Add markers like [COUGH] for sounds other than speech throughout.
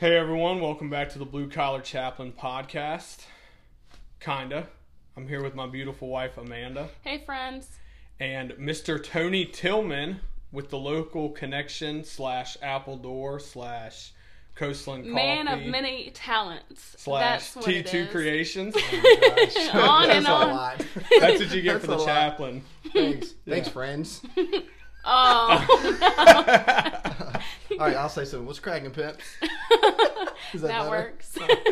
Hey everyone, welcome back to the Blue Collar Chaplain podcast. Kinda. I'm here with my beautiful wife Amanda Hey, friends. and Mr. Tony Tillman with the local connection slash Apple Door slash Coastland Coffee Man of many talents. slash That's what it T2 is. Creations. Oh [LAUGHS] on and That's a on. lot. [LAUGHS] That's what you get That's for the lot. chaplain. Thanks. Thanks, friends. [LAUGHS] Oh, All right, I'll say something. What's cracking, pimps? [LAUGHS] Is that better? works. Oh. [LAUGHS]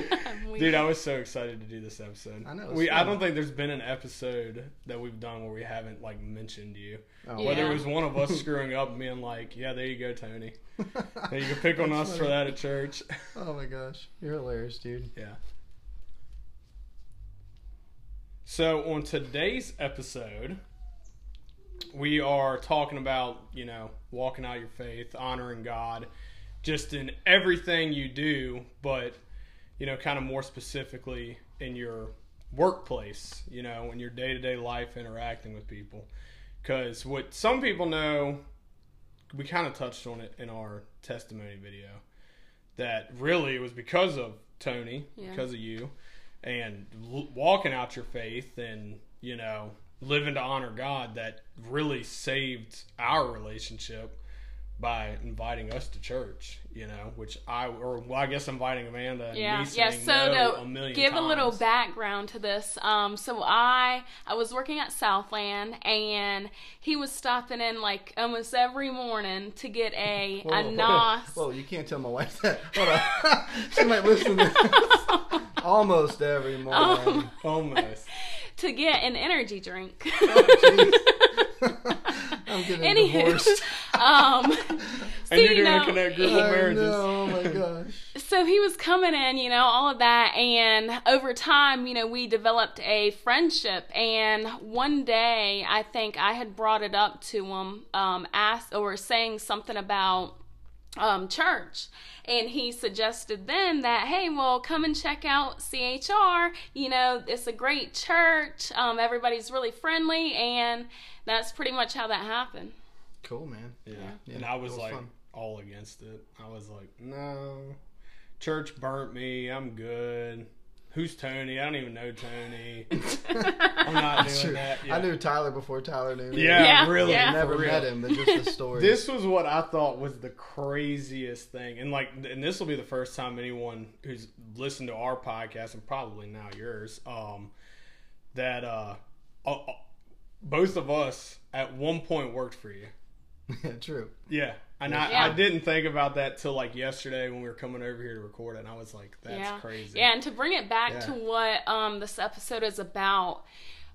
We- Dude, I was so excited to do this episode. I know, it's We I don't think there's been an episode that we've done where we haven't like mentioned you. Oh, Whether Yeah. it was one of us [LAUGHS] screwing up and being like, "Yeah, there you go, Tony." Hey, you can pick on That's us for that at church. Oh my gosh, you're hilarious, dude. yeah. So on today's episode, we are talking about you know walking out your faith, honoring God, just in everything you do, but you know, kind of more specifically in your workplace, you know, in your day to day life interacting with people. Because what some people know, we kind of touched on it in our testimony video, that really it was because of Tony, Yeah. because of you, and l- walking out your faith and, you know, living to honor God that really saved our relationship by inviting us to church, you know, which I or well, I guess inviting Amanda and yeah, me yeah. So no to a million give a little background to this, um, so I I was working at Southland, and he was stopping in like almost every morning to get a Whoa, a whoa, [LAUGHS] nos. Whoa, you can't tell my wife that. Hold on. [LAUGHS] she might listen to this. [LAUGHS] Almost every morning. almost. To get an energy drink. [LAUGHS] [LAUGHS] I'm getting Anywho, divorced. [LAUGHS] um, so, And you're you know, a connect group of marriages. know, oh my gosh. so he was coming in, you know, all of that, and over time, you know, we developed a friendship. And one day, I think I had brought it up to him, um, asked or saying something about um, church. And he suggested then that, hey, well, come and check out CHR. You know, it's a great church. Um, everybody's really friendly. And that's pretty much how that happened. Cool, man. Yeah. Yeah, And I was, it was like fun. all against it. I was like, no. Church burnt me. I'm good. Who's Tony? I don't even know Tony. [LAUGHS] I'm not doing True. that. Yeah. I knew Tyler before Tyler knew me. Yeah, Yeah, really. yeah. Never for real. met him, but just the [LAUGHS] story. This was what I thought was the craziest thing, and like, and this will be the first time anyone who's listened to our podcast and probably now yours, um, that uh, uh, uh, both of us at one point worked for you. [LAUGHS] yeah, true. Yeah, and I, Yeah. I didn't think about that till like yesterday when we were coming over here to record it, and I was like, that's yeah. crazy. Yeah, and to bring it back Yeah. to what um, this episode is about,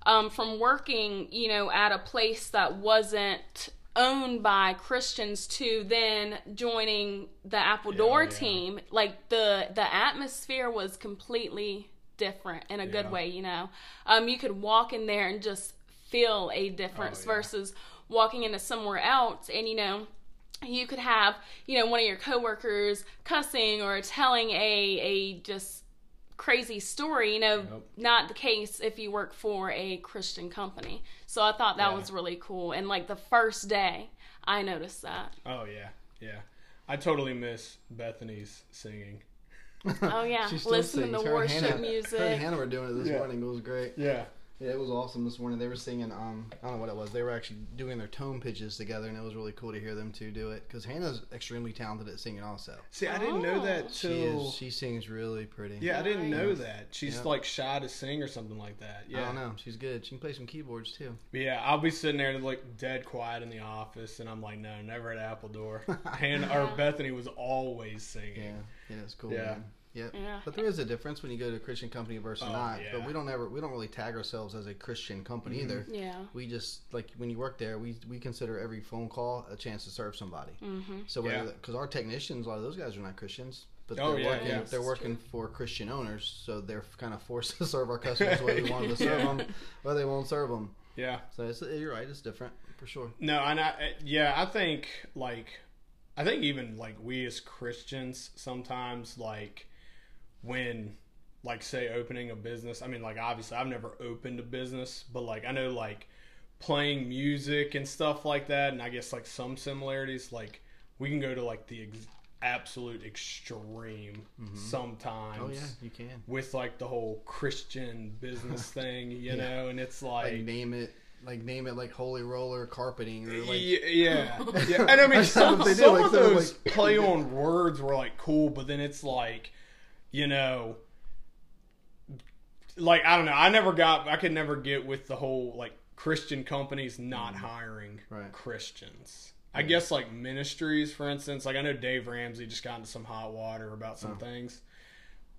um, from working, you know, at a place that wasn't owned by Christians to then joining the Apple Door team, like the the atmosphere was completely different in a good way. You know, um, you could walk in there and just feel a difference Oh, versus walking into somewhere else, and you know you could have you know one of your coworkers cussing or telling a a just crazy story you know Yep. not the case if you work for a christian company so i thought that Yeah. was really cool and like the first day i noticed that Oh yeah, yeah. I totally miss Bethany's singing. Oh, yeah. [LAUGHS] She still Listening to. Her and worship Hannah, music. Her and Hannah were doing it this Yeah. morning. It was great. Yeah. Yeah, it was awesome this morning. They were singing. Um, I don't know what it was. They were actually doing their tone pitches together, and it was really cool to hear them two do it. Because Hannah's extremely talented at singing, also. See, I didn't know that. She till. is. She sings really pretty. Yeah, I didn't know Nice. that. She's Yeah. like shy to sing or something like that. Yeah. I don't know. She's good. She can play some keyboards too. But yeah, I'll be sitting there like dead quiet in the office, and I'm like, no, never at Apple Door. and our Yeah. Bethany was always singing. Yeah, yeah, it's cool. Yeah. Man. Yep. Yeah. But there is a difference when you go to a Christian company versus Oh, not. yeah. But we don't ever we don't really tag ourselves as a Christian company Mhm. either. yeah We just like when you work there, we we consider every phone call a chance to serve somebody. mm-hmm. So Yeah. because our technicians, a lot of those guys are not Christians, but Oh, they're yeah, working yeah. they're That's working for Christian owners, so they're kind of forced [LAUGHS] to serve our customers the way we want them to [LAUGHS] serve them, or they won't serve them. Yeah. So it's, you're right, it's different for sure. No, and I yeah, I think like I think even like we as Christians sometimes like when like say opening a business. I mean, like obviously I've never opened a business, but like I know like playing music and stuff like that, and I guess like some similarities. Like we can go to like the ex- absolute extreme mm-hmm. sometimes. Oh yeah, you can. With like the whole Christian business [LAUGHS] thing, you Yeah. know, and it's Like like, name it, like name it like holy roller carpeting or like. yeah, [LAUGHS] yeah. And I mean, some, they do, some like, of those like- play [LAUGHS] on words were like cool, but then it's like, you know, like I don't know. I never got. I could never get with the whole like Christian companies not hiring Mm-hmm. Right. Christians. I guess like ministries, for instance. Like I know Dave Ramsey just got into some hot water about some Oh. things.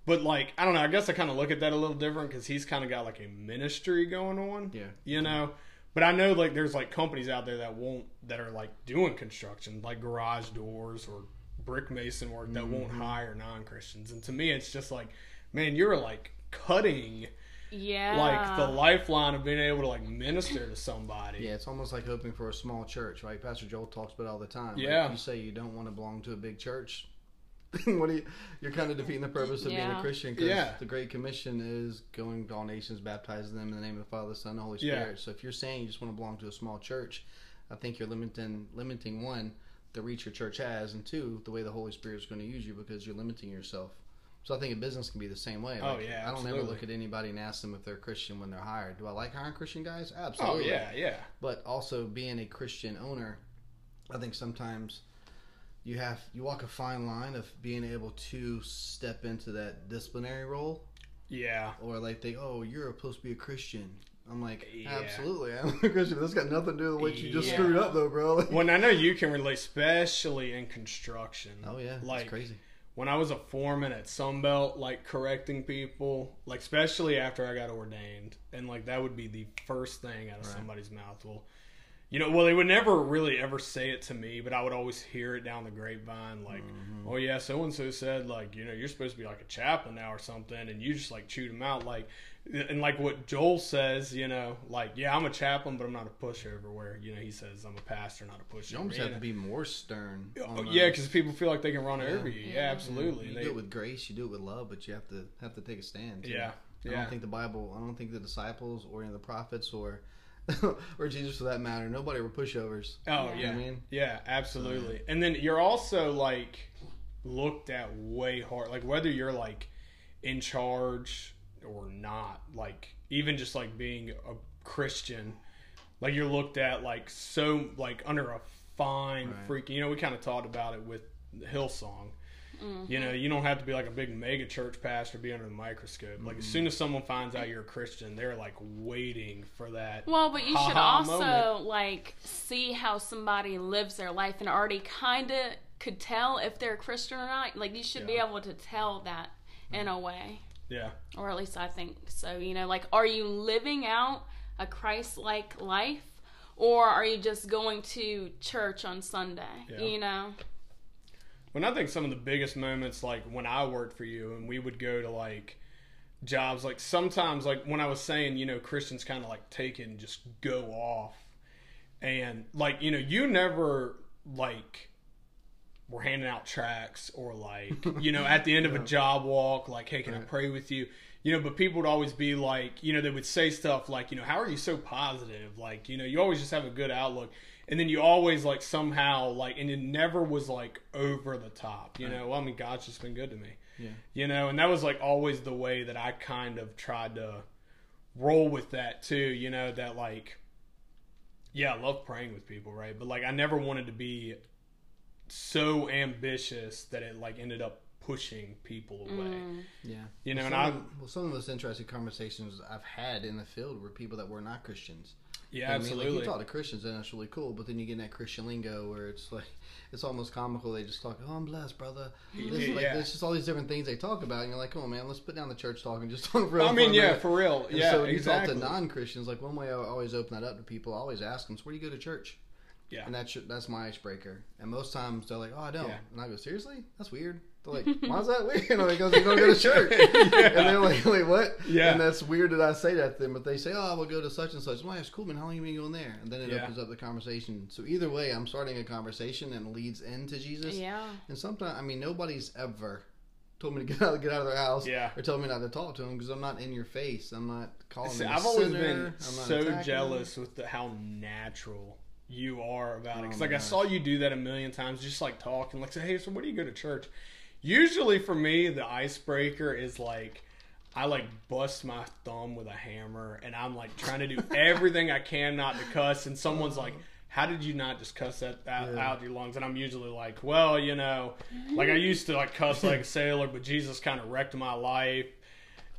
But like I don't know. I guess I kind of look at that a little different because he's kind of got like a ministry going on Yeah. you know but i know like there's like companies out there that won't that are like doing construction like garage doors or brick mason work that won't Mm-hmm. hire non-christians and to me it's just like man you're like cutting Yeah. like the lifeline of being able to like minister to somebody Yeah, it's almost like hoping for a small church, right? Pastor Joel talks about it all the time. Like, Yeah. you say you don't want to belong to a big church. [LAUGHS] what do you? You're kind of defeating the purpose of being a Christian. Because Yeah. the Great Commission is going to all nations, baptizing them in the name of the Father, the Son, and the Holy Yeah. Spirit. So if you're saying you just want to belong to a small church, I think you're limiting limiting one the reach your church has, and two the way the Holy Spirit is going to use you because you're limiting yourself. So I think a business can be the same way. Oh, Like, yeah, I don't ever look at anybody and ask them if they're Christian when they're hired. Do I like hiring Christian guys? Absolutely. oh Absolutely yeah yeah but also being a Christian owner, I think sometimes you have you walk a fine line of being able to step into that disciplinary role, yeah or like they, oh, you're supposed to be a Christian. I'm like, Yeah. absolutely, [LAUGHS] I'm a Christian. That's got nothing to do with what you just Yeah. screwed up, though, bro. [LAUGHS] Like- when i know you can relate especially in construction oh yeah, like it's crazy. when I was a foreman at Sunbelt, like correcting people, like especially after I got ordained, and like that would be the first thing out of Right. somebody's mouth. Well, you know, well they would never really ever say it to me, but I would always hear it down the grapevine, like, Mm-hmm. oh yeah, so and so said like, you know, you're supposed to be like a chaplain now or something, and you just like chewed them out, like, and like what Joel says, you know, like, yeah, I'm a chaplain, but I'm not a pushover. Where you know he says I'm a pastor, not a pushover. You almost have to be more stern. Oh, yeah, because people feel like they can run Yeah. over you. Yeah, Yeah. absolutely. You They- do it with grace, you do it with love, but you have to have to take a stand. too. Yeah, I yeah. don't think the Bible. I don't think the disciples or any of the prophets or [LAUGHS] or Jesus for that matter. Nobody were pushovers. Oh Yeah. yeah, I mean? yeah, absolutely. And then you're also like looked at way hard, like whether you're like in charge or not. Like even just like being a Christian, like you're looked at like so like under a fine Right. freaking. You know, we kind of talked about it with the Hillsong. Mm-hmm. You know, you don't have to be like a big mega church pastor, be under the microscope. Like as mm-hmm. soon as someone finds out you're a Christian, they're like waiting for that. Well, but you should Ha-ha also moment. like see how somebody lives their life and already kind of could tell if they're a Christian or not. Like you should be able to tell that in a way, Yeah, or at least I think so. You know, like are you living out a Christ-like life, or are you just going to church on Sunday? Yeah. You know. When I think some of the biggest moments, like when I worked for you and we would go to like jobs, like sometimes, like when I was saying, you know, Christians kind of like take it and just go off. And like, you know, you never like were handing out tracts or like, you know, at the end of a [LAUGHS] job walk, like, hey, can I pray with you? You know, but people would always be like, you know, they would say stuff like, you know, how are you so positive? Like, you know, you always just have a good outlook. And then you always like somehow like, and it never was like over the top. You know, well, I mean, God's just been good to me. Yeah. You know, and that was like always the way that I kind of tried to roll with that too. You know, that like, yeah, I love praying with people, right? But like, I never wanted to be so ambitious that it like ended up pushing people away. Mm. Yeah. You know, well, and I, well, some of the most interesting conversations I've had in the field were people that were not Christians. yeah, You know what I mean? absolutely. Like you talk to Christians, and that's really cool. But then you get in that Christian lingo where it's like it's almost comical. They just talk, "Oh, I'm blessed, brother." This, like, Yeah. There's just all these different things they talk about, and you're like, "Come on, man, let's put down the church talk and just [LAUGHS] talk for." I mean, yeah, minute." for real. And yeah, so when exactly. you talk to non-Christians, like one way I always open that up to people, I always ask them, so "Where do you go to church?" Yeah. and that's that's my icebreaker. And most times they're like, "Oh, I don't," Yeah. and I go, "Seriously? That's weird." They're like, [LAUGHS] "Why's that weird?" [LAUGHS] And I go, "You don't go to church." [LAUGHS] And they're like, "Wait, what?" Yeah. And that's weird that I say that to them, but they say, "Oh, I will go to such and such." Well, that's cool, man. How long have you been going there? And then it Yeah. opens up the conversation. So either way, I'm starting a conversation and leads into Jesus. Yeah. And sometimes, I mean, nobody's ever told me to get out, get out of their house, Yeah. or told me not to talk to them because I'm not in your face. I'm not calling See, them. a I've always sinner. been I'm not so attacking them. jealous with the, how natural you are about it. Because Oh like I oh, saw you do that a million times, just like talking, like say, hey, so what do you go to church? Usually for me, the icebreaker is like. I like bust my thumb with a hammer, and I'm like trying to do [LAUGHS] everything I can not to cuss. And someone's like, oh. "How did you not just cuss that out, Yeah. out your lungs?" And I'm usually like, "Well, you know, like I used to like cuss like a sailor, but Jesus kind of wrecked my life."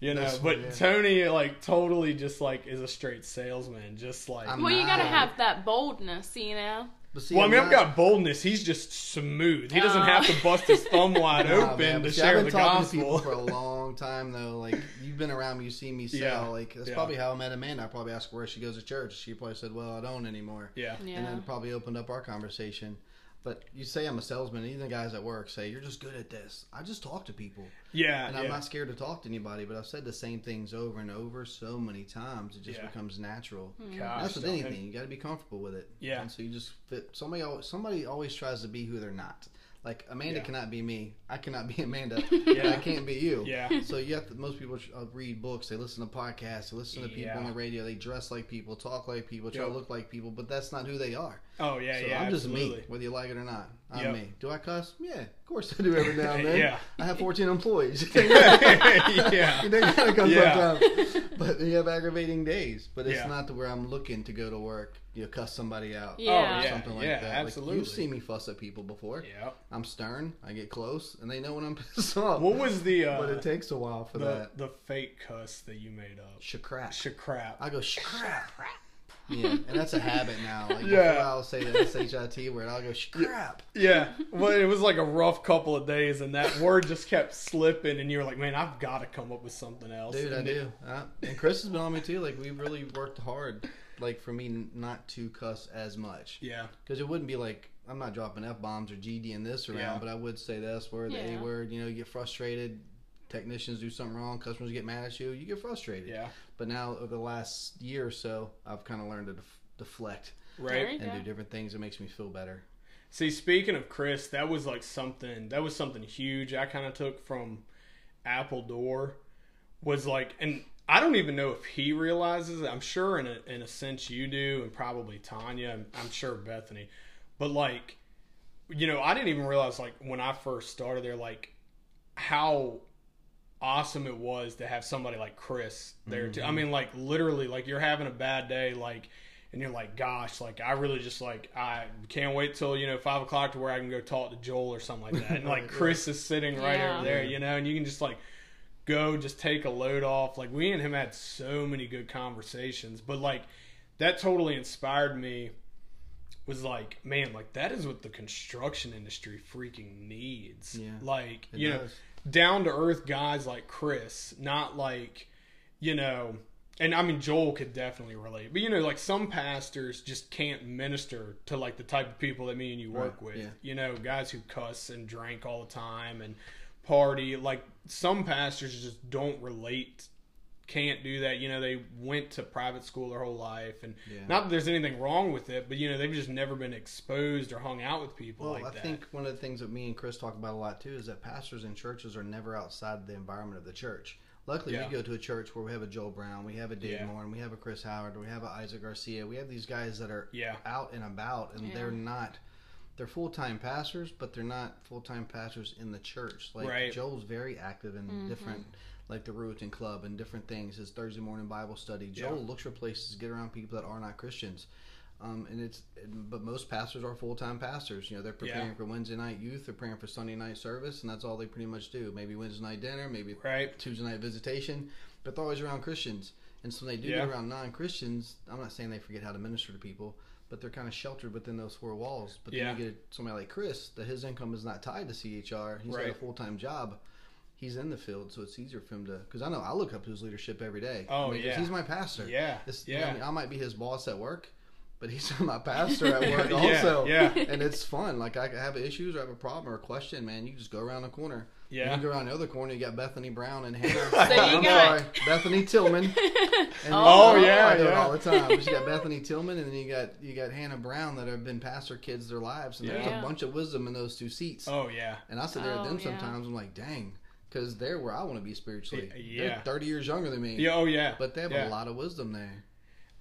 You know, That's but yeah. Tony like totally just like is a straight salesman, just like. I'm Well, you gotta have that boldness, you know. But see, well, I I'm mean, I've got boldness. He's just smooth. He doesn't Oh. have to bust his thumb [LAUGHS] wide Nah, open man, to see, share I've the been talking to people gospel. for a [LAUGHS] long time though. Like you've been around me, you see me sell. Yeah, Like that's yeah. probably how I met Amanda. I probably asked her where she goes to church. She probably said, "Well, I don't anymore." yeah, Yeah. And then it probably opened up our conversation. But you say I'm a salesman, and even the guys at work say you're just good at this. I just talk to people, yeah, and yeah. I'm not scared to talk to anybody. But I've said the same things over and over so many times, it just Yeah. becomes natural. Hmm. Gosh, That's with anything. You got to be comfortable with it. Yeah. And so you just fit. Somebody, al- somebody always tries to be who they're not. Like Amanda Yeah. cannot be me. I cannot be [LAUGHS] Amanda. [LAUGHS] Yeah. I can't be you. Yeah. So you have to. Most people uh, read books. They listen to podcasts. They listen to people on the radio. They dress like people, talk like people, try Yep. to look like people. But that's not who they are. Oh yeah, so yeah. I'm just absolutely. me, whether you like it or not. I'm Yep. me. Do I cuss? Yeah, of course I do every now and [LAUGHS] then. Yeah. I have 14 employees. yeah, they gotta come Yeah. sometimes. But you have aggravating days. But it's Yeah. not to where I'm looking to go to work. You know, cuss somebody out. Yeah. Oh, yeah, Something like yeah, that. Like, absolutely. you've seen me fuss at people before. yeah. I'm stern. I get close, and they know when I'm [LAUGHS] pissed off. What was the uh, but it takes a while for the that. the fake cuss that you made up? Shacrap. Shacrap. I go shcrap. Yeah, and that's a habit now. Like [LAUGHS] Yeah. I'll say the S-H-I-T word, I'll go shcrap. Yeah, well, it was like a rough couple of days, and that word just kept slipping, and you were like, "Man, I've got to come up with something else." Dude, I And do. Uh, and Chris has been on me too. Like we really worked hard, like for me not to cuss as much, Yeah, because it wouldn't be like I'm not dropping f bombs or GD and this around, Yeah. but I would say the S word, the Yeah. A word. You know, you get frustrated. Technicians do something wrong. Customers get mad at you. You get frustrated. yeah, But now over the last year or so, I've kind of learned to def- deflect right. and go. do different things that makes me feel better. See, speaking of Chris, that was like something that was something huge. I kind of took from Apple Door was like, and I don't even know if he realizes it. I'm sure in a in a sense you do, and probably Tanya. I'm, I'm sure Bethany, but like, you know, I didn't even realize like when I first started there, like how awesome it was to have somebody like Chris there too. I mm-hmm. mean, like literally, like you're having a bad day, like, and you're like, gosh, like I really just like I can't wait till you know five o'clock to where I can go talk to Joel or something like that. And like [LAUGHS] Chris is sitting right Yeah. over there, you know, and you can just like go just take a load off. Like we and him had so many good conversations, but like that totally inspired me. Was like, man, like that is what the construction industry freaking needs. Yeah. Like, you know, down to earth guys like Chris, not like, you know, and I mean Joel could definitely relate, but you know, like some pastors just can't minister to like the type of people that me and you work Right, with. yeah. You know, guys who cuss and drink all the time and party. Like some pastors just don't relate. Can't do that. You know, they went to private school their whole life, and Yeah. not that there's anything wrong with it, but you know, they've just never been exposed or hung out with people Well, like I that. think one of the things that me and Chris talk about a lot too is that pastors and churches are never outside the environment of the church. Luckily, Yeah. we go to a church where we have a Joel Brown, we have a Dave Yeah. Moore, we have a Chris Howard, we have a Isaac Garcia. We have these guys that are Yeah. out and about, and Yeah. they're not. They're full time pastors, but they're not full time pastors in the church. Like Right. Joel's very active in different, like the Ruritan Club and different things. His Thursday morning Bible study. Joel looks for places to get around people that are not Christians. Um, and it's, but most pastors are full time pastors. You know, they're preparing Yeah. for Wednesday night youth, they're preparing for Sunday night service, and that's all they pretty much do. Maybe Wednesday night dinner, maybe right? Tuesday night visitation, but they're always around Christians. And so when they do Yeah. get around non Christians, I'm not saying they forget how to minister to people, but they're kind of sheltered within those four walls. But Yeah. then you get somebody like Chris, that his income is not tied to CHR, He's got a full time job. He's in the field, so it's easier for him to. Because I know I look up to his leadership every day. Oh, I mean, yeah. he's my pastor. Yeah, yeah. I, mean, I might be his boss at work, but he's [LAUGHS] my [LAUGHS] pastor at work Yeah, also. yeah. And it's fun. Like I have issues or I have a problem or a question, man. You just go around the corner. Yeah. You go around the other corner, you got Bethany Brown and Hannah. So you I'm got- sorry, Bethany Tillman. [LAUGHS] And Oh, I yeah, do it yeah. all the time. But you got [LAUGHS] Bethany Tillman, and then you got you got Hannah Brown that have been pastor kids their lives, and there's a bunch of wisdom in those two seats. Oh yeah, And I sit there Oh, with them yeah. sometimes. I'm like, dang, because they're where I want to be spiritually. Yeah. They're 30 years younger than me. yeah. Oh yeah. But they have yeah. a lot of wisdom there.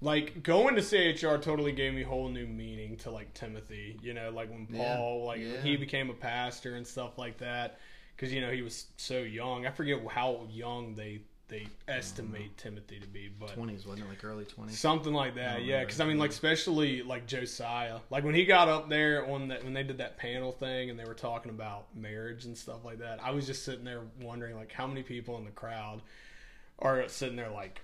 like going to CHR totally gave me a whole new meaning to like Timothy. You know, like when Yeah, Paul, like yeah. he became a pastor and stuff like that, because you know he was so young. I forget how young they they estimate mm-hmm. Timothy to be, but Twenties, wasn't it? Like early twenties. Something like that, yeah. Because I mean, like especially like Josiah, like when he got up there on that when they did that panel thing and they were talking about marriage and stuff like that. I was just sitting there wondering like how many people in the crowd are sitting there like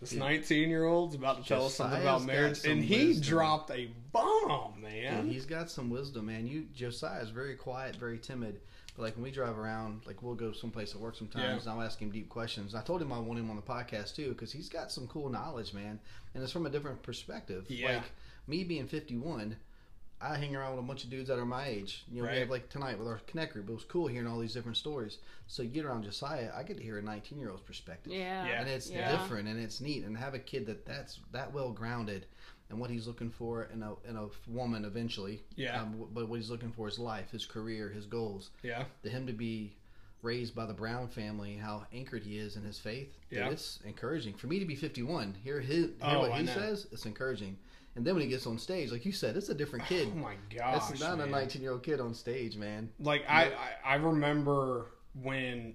this nineteen year old's about to tell us something about marriage, some and he wisdom. dropped a bomb, man. he's got some wisdom, man. You Josiah is very quiet, very timid. But like when we drive around, like we'll go someplace at work sometimes, and I'll ask him deep questions. I told him I want him on the podcast too because he's got some cool knowledge, man, and it's from a different perspective. Yeah. Like me being 51, I hang around with a bunch of dudes that are my age. You know, Right. we have like tonight with our connect group. It was cool hearing all these different stories. So you get around Josiah, I get to hear a 19 year old's perspective Yeah. Yeah. and it's Yeah. different and it's neat and have a kid that that's that well grounded and what he's looking for in a in a woman eventually. Yeah. um, but what he's looking for is life his career his goals. Yeah, to him to be raised by the brown family how anchored he is in his faith dude, Yeah. it's encouraging. For me to be 51 hear his hear Oh, what he says it's encouraging. And then when he gets on stage like you said it's a different kid. Oh my gosh, it's not a 19 year old kid on stage man. Like I, I I remember when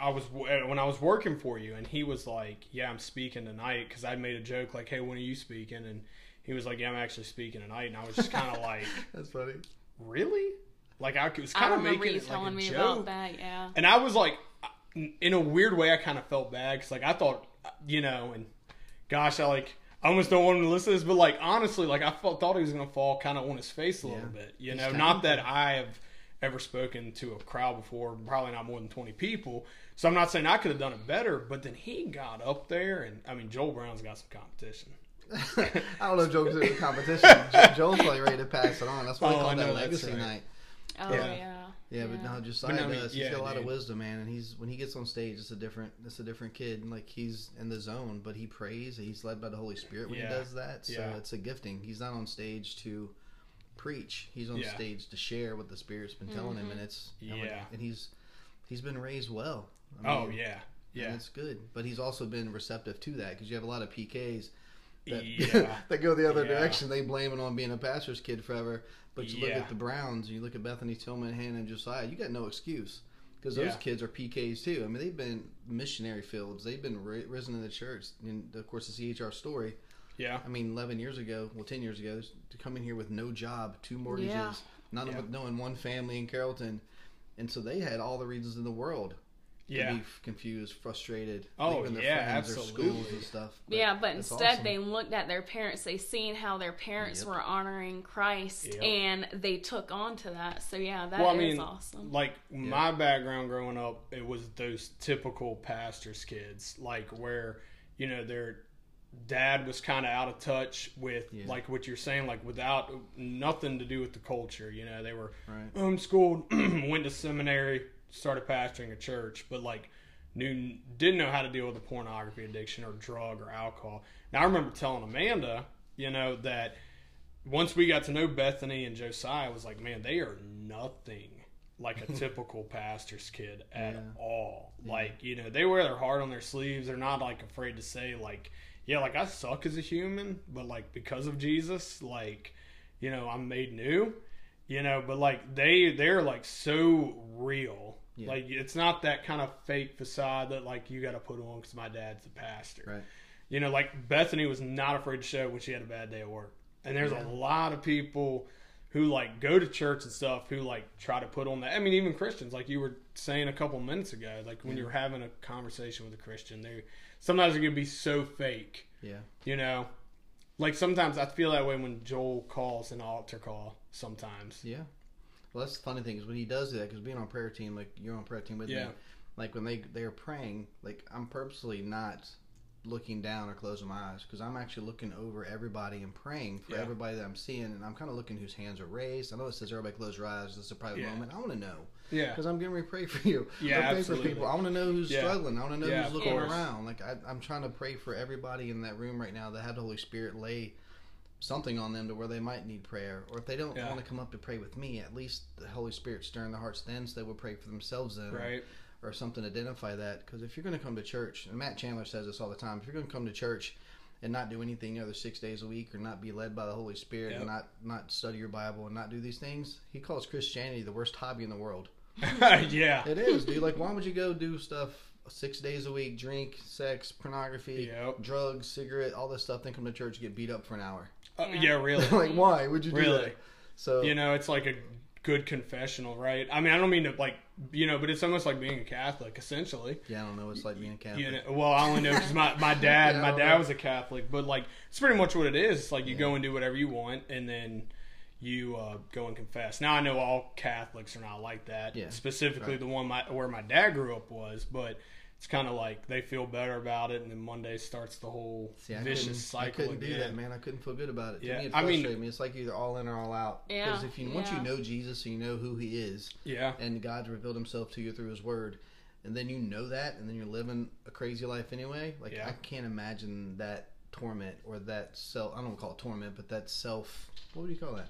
I was when I was working for you, and he was like, "Yeah, I'm speaking tonight," because I made a joke like, "Hey, when are you speaking?" And he was like, "Yeah, I'm actually speaking tonight," and I was just kind of [LAUGHS] like, that's funny "Really?" Like I was kind of making you it telling like a me joke, about that. Yeah. and I was like, in a weird way, I kind of felt bad because like I thought, you know, and gosh, I like. I almost don't want him to listen to this, but like honestly, like I felt, thought he was gonna fall kind of on his face a little Yeah. bit. You He's know, not that I have ever spoken to a crowd before, probably not more than twenty people. So I'm not saying I could have done it better, but then he got up there, and I mean, Joel Brown's got some competition. [LAUGHS] I don't know if Joe's in the competition. [LAUGHS] Jo- Joe's probably ready to pass it on. That's why they Oh, call I that legacy right. night. Oh Yeah. yeah. Yeah, but no, Josiah But no, I mean, does. He's yeah, got a lot of wisdom, man, and he's when he gets on stage, it's a different, it's a different kid. And like he's in the zone, but he prays. He's led by the Holy Spirit when Yeah. he does that. So Yeah. it's a gifting. He's not on stage to preach. He's on Yeah. stage to share what the Spirit's been telling him, and mm-hmm. it's and when- Yeah. and he's he's been raised well. I oh yeah, yeah, it's good. But he's also been receptive to that because you have a lot of PKs that yeah. [LAUGHS] that go the other Yeah. direction. They blame it on being a pastor's kid forever. But you look at the Browns, you look at Bethany Tillman, Hannah, and Josiah. You got no excuse because those Yeah. kids are PKs too. I mean, they've been missionary fields. They've been ri- risen in the church. And of course, the CHR story. Yeah. I mean, eleven years ago, well, ten years ago, to come in here with no job, two mortgages, Yeah. none Yeah. of knowing one family in Carrollton, and so they had all the reasons in the world to Yeah. be confused, frustrated, Oh, leaving their yeah, friends, their schools and stuff. Yeah, but instead awesome. they looked at their parents. They seen how their parents Yep. were honoring Christ, Yep. and they took on to that. So yeah, that is well, I mean, awesome. like my background growing up, it was those typical pastors' kids, like where you know their dad was kind of out of touch with Yeah. like what you're saying, like without nothing to do with the culture. You know, they were Right. homeschooled, [CLEARS THROAT] went to seminary, started pastoring a church, but like knew didn't know how to deal with a pornography addiction or drug or alcohol. Now I remember telling Amanda, you know, that once we got to know Bethany and Josiah, I was like, man, they are nothing like a [LAUGHS] typical pastor's kid at Yeah. all. Like, you know, they wear their heart on their sleeves. They're not like afraid to say like, yeah, like I suck as a human, but like because of Jesus, like, you know, I'm made new. You know, but like they they're like so real. Yeah. Like it's not that kind of fake facade that like you got to put on because my dad's the pastor. Right. You know, like Bethany was not afraid to show when she had a bad day at work. And there's a lot of people who like go to church and stuff who like try to put on that. I mean, even Christians, like you were saying a couple minutes ago, like when you're having a conversation with a Christian, they sometimes it can be so fake. Yeah. You know, like sometimes I feel that way when Joel calls an altar call. Sometimes, Yeah. Well, that's the funny thing is when he does that because being on prayer team, like you're on prayer team with Yeah. me, like when they they are praying, like I'm purposely not looking down or closing my eyes because I'm actually looking over everybody and praying for Yeah. everybody that I'm seeing, and I'm kind of looking whose hands are raised. I know it says everybody close your eyes. This is a private Yeah. moment. I want to know yeah, because I'm getting ready to pray for you. Yeah, I'm absolutely. for people. I want to know who's Yeah. struggling. I want to know Yeah, who's looking around. Like I, I'm trying to pray for everybody in that room right now that had the Holy Spirit lay something on them to where they might need prayer, or if they don't Yeah. want to come up to pray with me, at least the Holy Spirit stirring their hearts then, so they will pray for themselves then, right, or something to identify that. Because if you're going to come to church, and Matt Chandler says this all the time, if you're going to come to church and not do anything the other six days a week or not be led by the Holy Spirit Yep. and not not study your Bible and not do these things, he calls Christianity the worst hobby in the world. [LAUGHS] yeah. It is, dude. Like, why would you go do stuff six days a week, drink, sex, pornography, Yep. drugs, cigarette, all this stuff, then come to church get beat up for an hour? Uh, Yeah. yeah, really. [LAUGHS] like, why would you do Really. that? So You know, it's like a good confessional, right? I mean, I don't mean to like, you know, but it's almost like being a Catholic, essentially. yeah, I don't know. It's like being a Catholic. You know, well, I only know because my, my [LAUGHS] dad, Yeah, my dad know. was a Catholic, but like it's pretty much what it is. It's like you Yeah. go and do whatever you want, and then you uh, go and confess. Now I know all Catholics are not like that. Yeah, specifically right. the one my, where my dad grew up was, but it's kind of like they feel better about it, and then Monday starts the whole See, vicious couldn't, cycle I couldn't again. do that, man. I couldn't feel good about it. To Yeah, me, it I mean- frustrated me. It's like either all in or all out. Yeah, Because if you once you know Jesus and you know who He is, Yeah, and God's revealed Himself to you through His Word, and then you know that, and then you're living a crazy life anyway. Like Yeah. I can't imagine that torment or that self. I don't want to call it torment, but that self. What would you call that?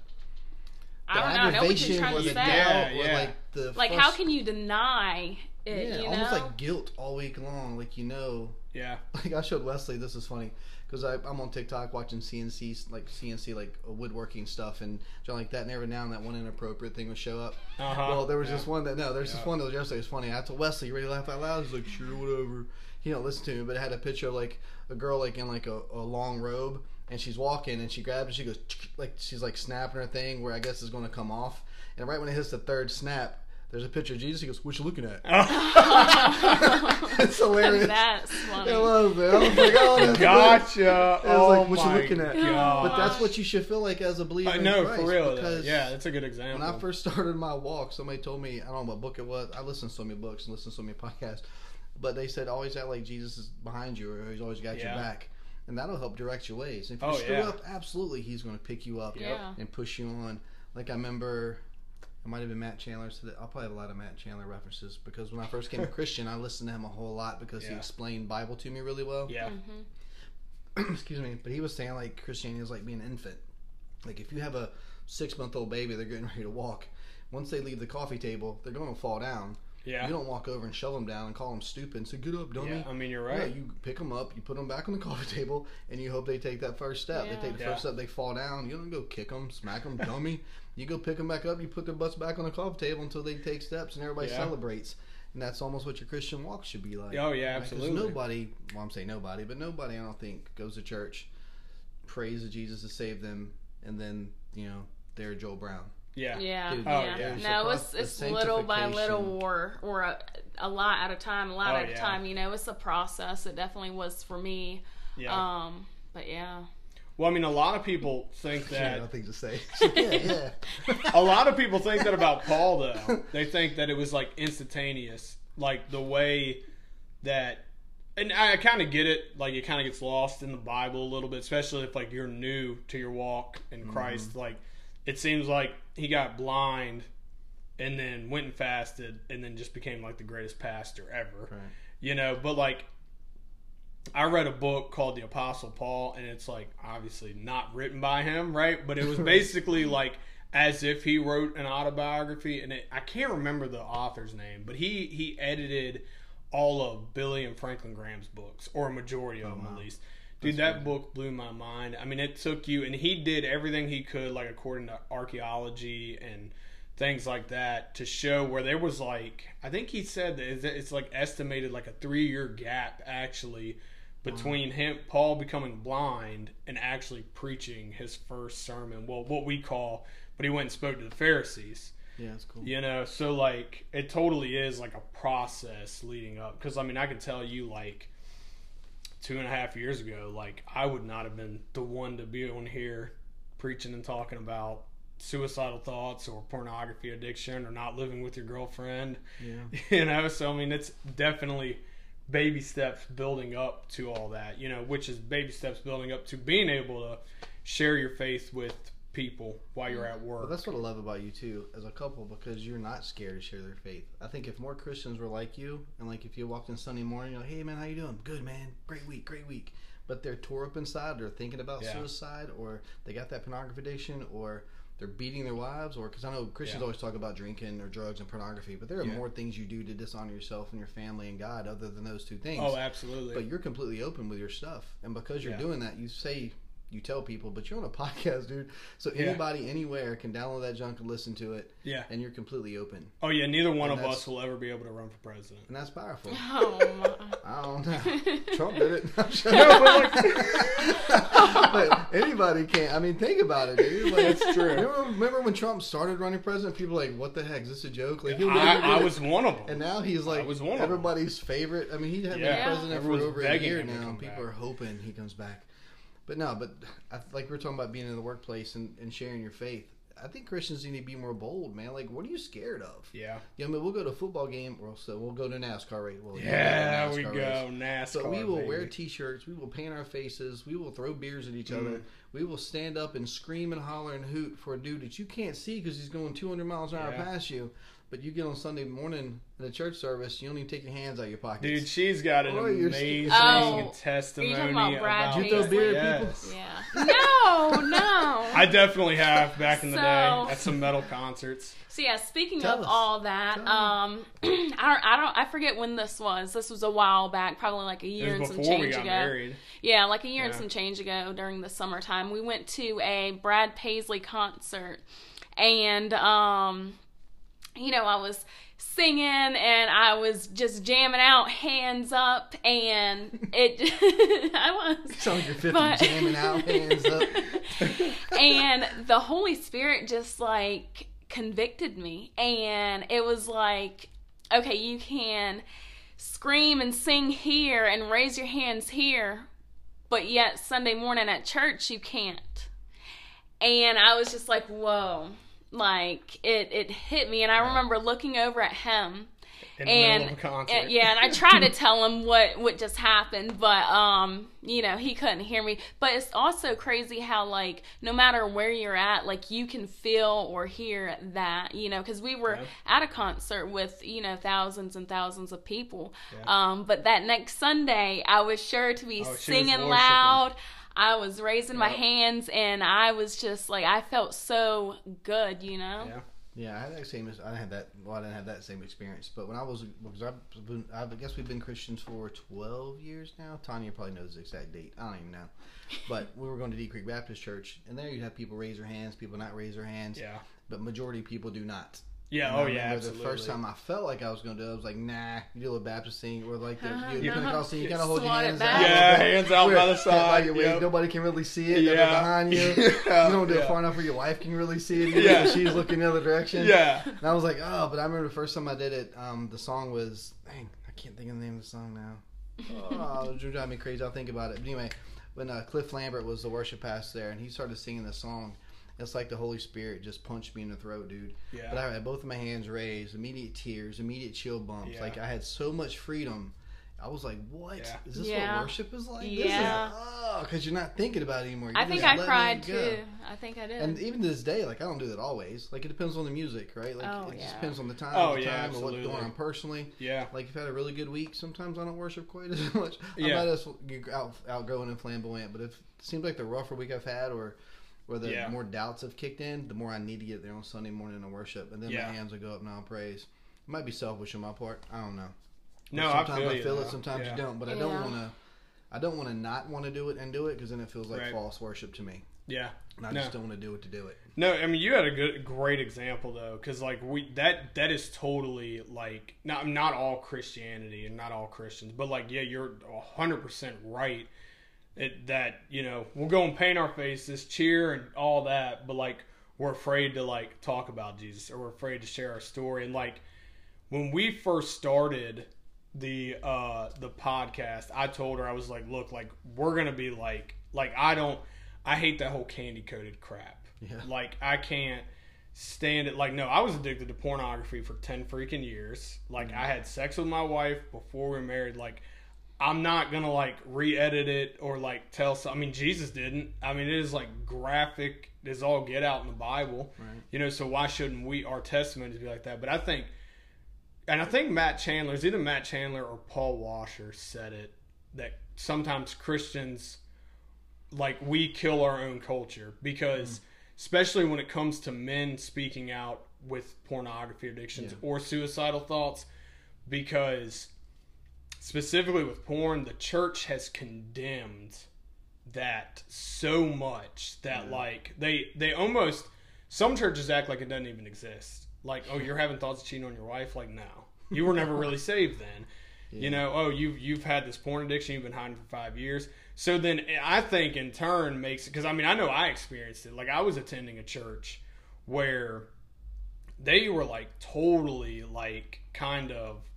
I don't know. I know what you're trying or to the say. doubt, Yeah, or yeah. like the Like, how can you deny it? yeah, you know? almost like guilt all week long. Like you know, yeah, [LAUGHS] like I showed Wesley. This is funny because I'm on TikTok watching CNC like CNC like uh, woodworking stuff and something like that. And every now and that one inappropriate thing would show up. uh huh. Well, there was this one that no, there's Yeah. this one that was yesterday. It's funny. I told Wesley, "You ready to laugh out loud?" He's like, "Sure, whatever." He don't listen to me, but it had a picture of like a girl like in like a, a long robe, and she's walking, and she grabs and she goes like she's like snapping her thing where I guess is going to come off, and right when it hits the third snap, there's a picture of Jesus. He goes, "What you looking at?" Oh. [LAUGHS] it's hilarious. That's funny. It was, man. I was like, "Oh, that's Gotcha. It was oh like, what you my looking at? God. But that's what you should feel like as a believer. I in know Christ, for real. though. because Yeah, that's a good example. when I first started my walk, somebody told me I don't know what book it was. I listened to so many books and listened to so many [LAUGHS] podcasts, but they said always act like Jesus is behind you or he's always got your back, and that'll help direct your ways. If you Oh, screw yeah. up, absolutely he's going to pick you up Yeah. and push you on. Like I remember. It might have been Matt Chandler. So that- I'll probably have a lot of Matt Chandler references because when I first came a [LAUGHS] Christian, I listened to him a whole lot because he explained Bible to me really well yeah, Mhm. [CLEARS THROAT] excuse me, but he was saying like Christianity is like being an infant. Like if you have a six month old baby, they're getting ready to walk. Once they leave the coffee table, they're going to fall down. Yeah, You don't walk over and shove them down and call them stupid and say, "Get up, dummy." yeah. I mean, you're right. Yeah, right. you pick them up, you put them back on the [LAUGHS] coffee table, and you hope they take that first step. Yeah. They take the Yeah. first step, they fall down. You don't go kick them, smack them, dummy. You go pick them back up, you put their butts back on the coffee table until they take steps, and everybody Yeah. celebrates. And that's almost what your Christian walk should be like. Oh, yeah, Right? 'Cause absolutely. Nobody, well, I'm saying nobody, but nobody, I don't think, goes to church, prays that Jesus to save them, and then you know they're Joel Brown. Yeah, Yeah, Dude, Oh, yeah. yeah. No, it's it's little by little, or or a, a lot at a time, a lot Oh, at a yeah. time. You know, it's a process. It definitely was for me. yeah. Um, but yeah, well, I mean, a lot of people think Yeah, that nothing to say. [LAUGHS] yeah, yeah. a lot of people think that about Paul though. They think that it was like instantaneous, like the way that and I kind of get it, like it kind of gets lost in the Bible a little bit, especially if like you're new to your walk in Christ. Like it seems like he got blind and then went and fasted and then just became like the greatest pastor ever. Right. You know, but like I read a book called The Apostle Paul, and it's like obviously not written by him, right? But it was [LAUGHS] basically like as if he wrote an autobiography, and it, I can't remember the author's name, but he he edited all of Billy and Franklin Graham's books, or a majority of oh, them wow. at least. Dude, that book blew my mind. I mean, it took you, and he did everything he could, like according to archaeology and things like that, to show where there was like, I think he said that it's- it's like estimated like a three year gap actually between him, Paul becoming blind, and actually preaching his first sermon. Well, what we call, but he went and spoke to the Pharisees. Yeah, it's cool. You know, so like it totally is like a process leading up. Because I mean, I can tell you like two and a half years ago, like I would not have been the one to be on here preaching and talking about suicidal thoughts or pornography addiction or not living with your girlfriend. Yeah. [LAUGHS] You know, so I mean, it's definitely baby steps building up to all that. You know, which is baby steps building up to being able to share your faith with people while you're at work. But that's what I love about you too, as a couple, because you're not scared to share their faith. I think if more Christians were like you, and like if you walked in Sunday morning, you're like, "Hey man, how you doing? Good man, great week, great week." But they're tore up inside. They're thinking about Yeah. suicide, or they got that pornography addiction, or they're beating their wives, or because I know Christians Yeah. always talk about drinking or drugs and pornography, but there are Yeah. more things you do to dishonor yourself and your family and God other than those two things. Oh, absolutely. but you're completely open with your stuff, and because you're doing that, you say you tell people, but you're on a [LAUGHS] podcast, dude. So Yeah. anybody anywhere can download that junk and listen to it, yeah. and you're completely open, Oh yeah. Neither one And of us will ever be able to run for president. and that's powerful. Oh [LAUGHS] my. I don't know. [LAUGHS] Trump did it. No, but but anybody can. I mean, think about it, dude. Like, That's true. Remember, remember when Trump started running president? People were like, "What the heck? Is this a joke?" Like, he'll never I, do I it. was one of them. And now he's like was one everybody's favorite. I mean, he had Yeah. been president for over a year now. People back. are hoping he comes back. But no, but I, like we're talking about being in the workplace and, and sharing your faith. I think Christians need to be more bold, man. Like, what are you scared of? yeah. Yeah, I mean, we'll go to a football game, or so we'll go to NASCAR race. Well, you Yeah, we go NASCAR. But we will baby. wear T-shirts. We will paint our faces. We will throw beers at each Mm. other. We will stand up and scream and holler and hoot for a dude that you can't see because he's going 200 miles an hour Yeah. past you. But you get on Sunday morning in a church service, you don't even take your hands out of your pockets. Dude, she's got an Oh, you're amazing Oh, testimony. are you talking about Brad Did you Paisley? beer at Yes. Yeah. No, no. I definitely have back in the So- day at some metal concerts. So yeah, speaking Tell of us. all that, um, [CLEARS THROAT] I don't, I don't, I forget when this was. This was a while back, probably like a It year and some before we change got ago. married. Yeah, like a year and some change ago during the summertime, we went to a Brad Paisley concert, and um, you know, I was singing and I was just jamming out, hands up, and it, [LAUGHS] I was. Like you're 50 But- jamming out, hands up. [LAUGHS] and the Holy Spirit just like convicted me. And it was like, okay, you can scream and sing here and raise your hands here, but yet Sunday morning at church you can't. And I was just like, whoa. Like it, it hit me, and I remember looking over at him, In the and, of a concert. and- yeah, and I tried to [LAUGHS] tell him what what just happened, but um, you know, he couldn't hear me. But it's also crazy how like no matter where you're at, like you can feel or hear that, you know, because we were Yeah. at a concert with you know thousands and thousands of people. Yeah. Um, but that next Sunday, I was sure to be Oh, singing loud. I was raising my Yep. hands, and I was just like I felt so good, you know. Yeah. Yeah, I had that same. I didn't have that. Well, I didn't have that same experience. But when I was, because I've been, I guess we've been Christians for twelve years now. Tanya probably knows the exact date. I don't even know. But [LAUGHS] we were going to Deep Creek Baptist Church, and there you'd have people raise their hands, people not raise their hands. Yeah. But majority of people do not. Yeah. And Oh I yeah. Absolutely. The first time I felt like I was going to do it, I was like, nah. You do a Baptist thing, or like the Uh-huh. you Yeah. Pentecostal, you kind of hold your hands out. Yeah, hands out by Where- the [LAUGHS] side, Like, where yep. Nobody can really see it. Yeah. They're behind you. [LAUGHS] Yeah, You don't do yeah. it far enough where your wife can really see it. Yeah. [LAUGHS] she's looking the other direction. Yeah. And I was like, oh, but I remember the first time I did it, um, the song was, dang, I can't think of the name of the song now. Oh, it drive me crazy. I'll think about it. But anyway, when uh, Cliff Lambert was the worship pastor there, and he started singing the song, it's like the Holy Spirit just punched me in the throat, dude. Yeah. But I had both of my hands raised, immediate tears, immediate chill bumps. Yeah. Like I had so much freedom. I was like, "What is Yeah. this? Yeah. What worship is like? Yeah. This is, oh, because you're not thinking about it anymore. You're I think I cried too. I think I did. And even to this day, like I don't do that always. Like it depends on the music, right? Like Oh, it yeah. just depends on the time, Oh, the yeah, time, or what's going on personally. Yeah. Like if I had a really good week, sometimes I don't worship quite [LAUGHS] as much. Yeah. I'm not as out, outgoing and flamboyant, but if it seems like the rougher week I've had, or where the Yeah. more doubts have kicked in, the more I need to get there on Sunday morning and worship, and then Yeah. my hands will go up and I'll praise. It might be selfish on my part. I don't know. No, sometimes I feel, you, it, though. sometimes yeah. you don't. But I don't want to. I don't want to not want to do it and do it because then it feels like Right. false worship to me. Yeah. And I No. just don't want to do it to do it. No, I mean you had a good, great example though, because like we that that is totally like not not all Christianity and not all Christians, but like yeah, you're hundred percent right. It, that you know we'll go and paint our faces, cheer and all that, but like we're afraid to like talk about Jesus or we're afraid to share our story. And like when we first started the uh the podcast, I told her I was like, look, like we're gonna be like like I don't I hate that whole candy coated crap. Yeah. Like I can't stand it. Like no, I was addicted to pornography for ten freaking years. Like I had sex with my wife before we were married. Like I'm not gonna like re-edit it or like tell. Some, I mean, Jesus didn't. I mean, it is like graphic. It's all get out in the Bible. Right. You know, so why shouldn't we our testimonies be like that? But I think, and I think Matt Chandler, it's either Matt Chandler or Paul Washer said it that sometimes Christians like we kill our own culture because mm. especially when it comes to men speaking out with pornography addictions Yeah. or suicidal thoughts, because specifically with porn, the church has condemned that so much that like they they almost some churches act like it doesn't even exist. Like, oh, you're having thoughts of cheating on your wife? Like, no, you were never really [LAUGHS] saved then. You know, oh, you you've had this porn addiction, you've been hiding for five years. So then eh, I think in turn makes because I mean I know I experienced it. Like I was attending a church where they were like totally like kind of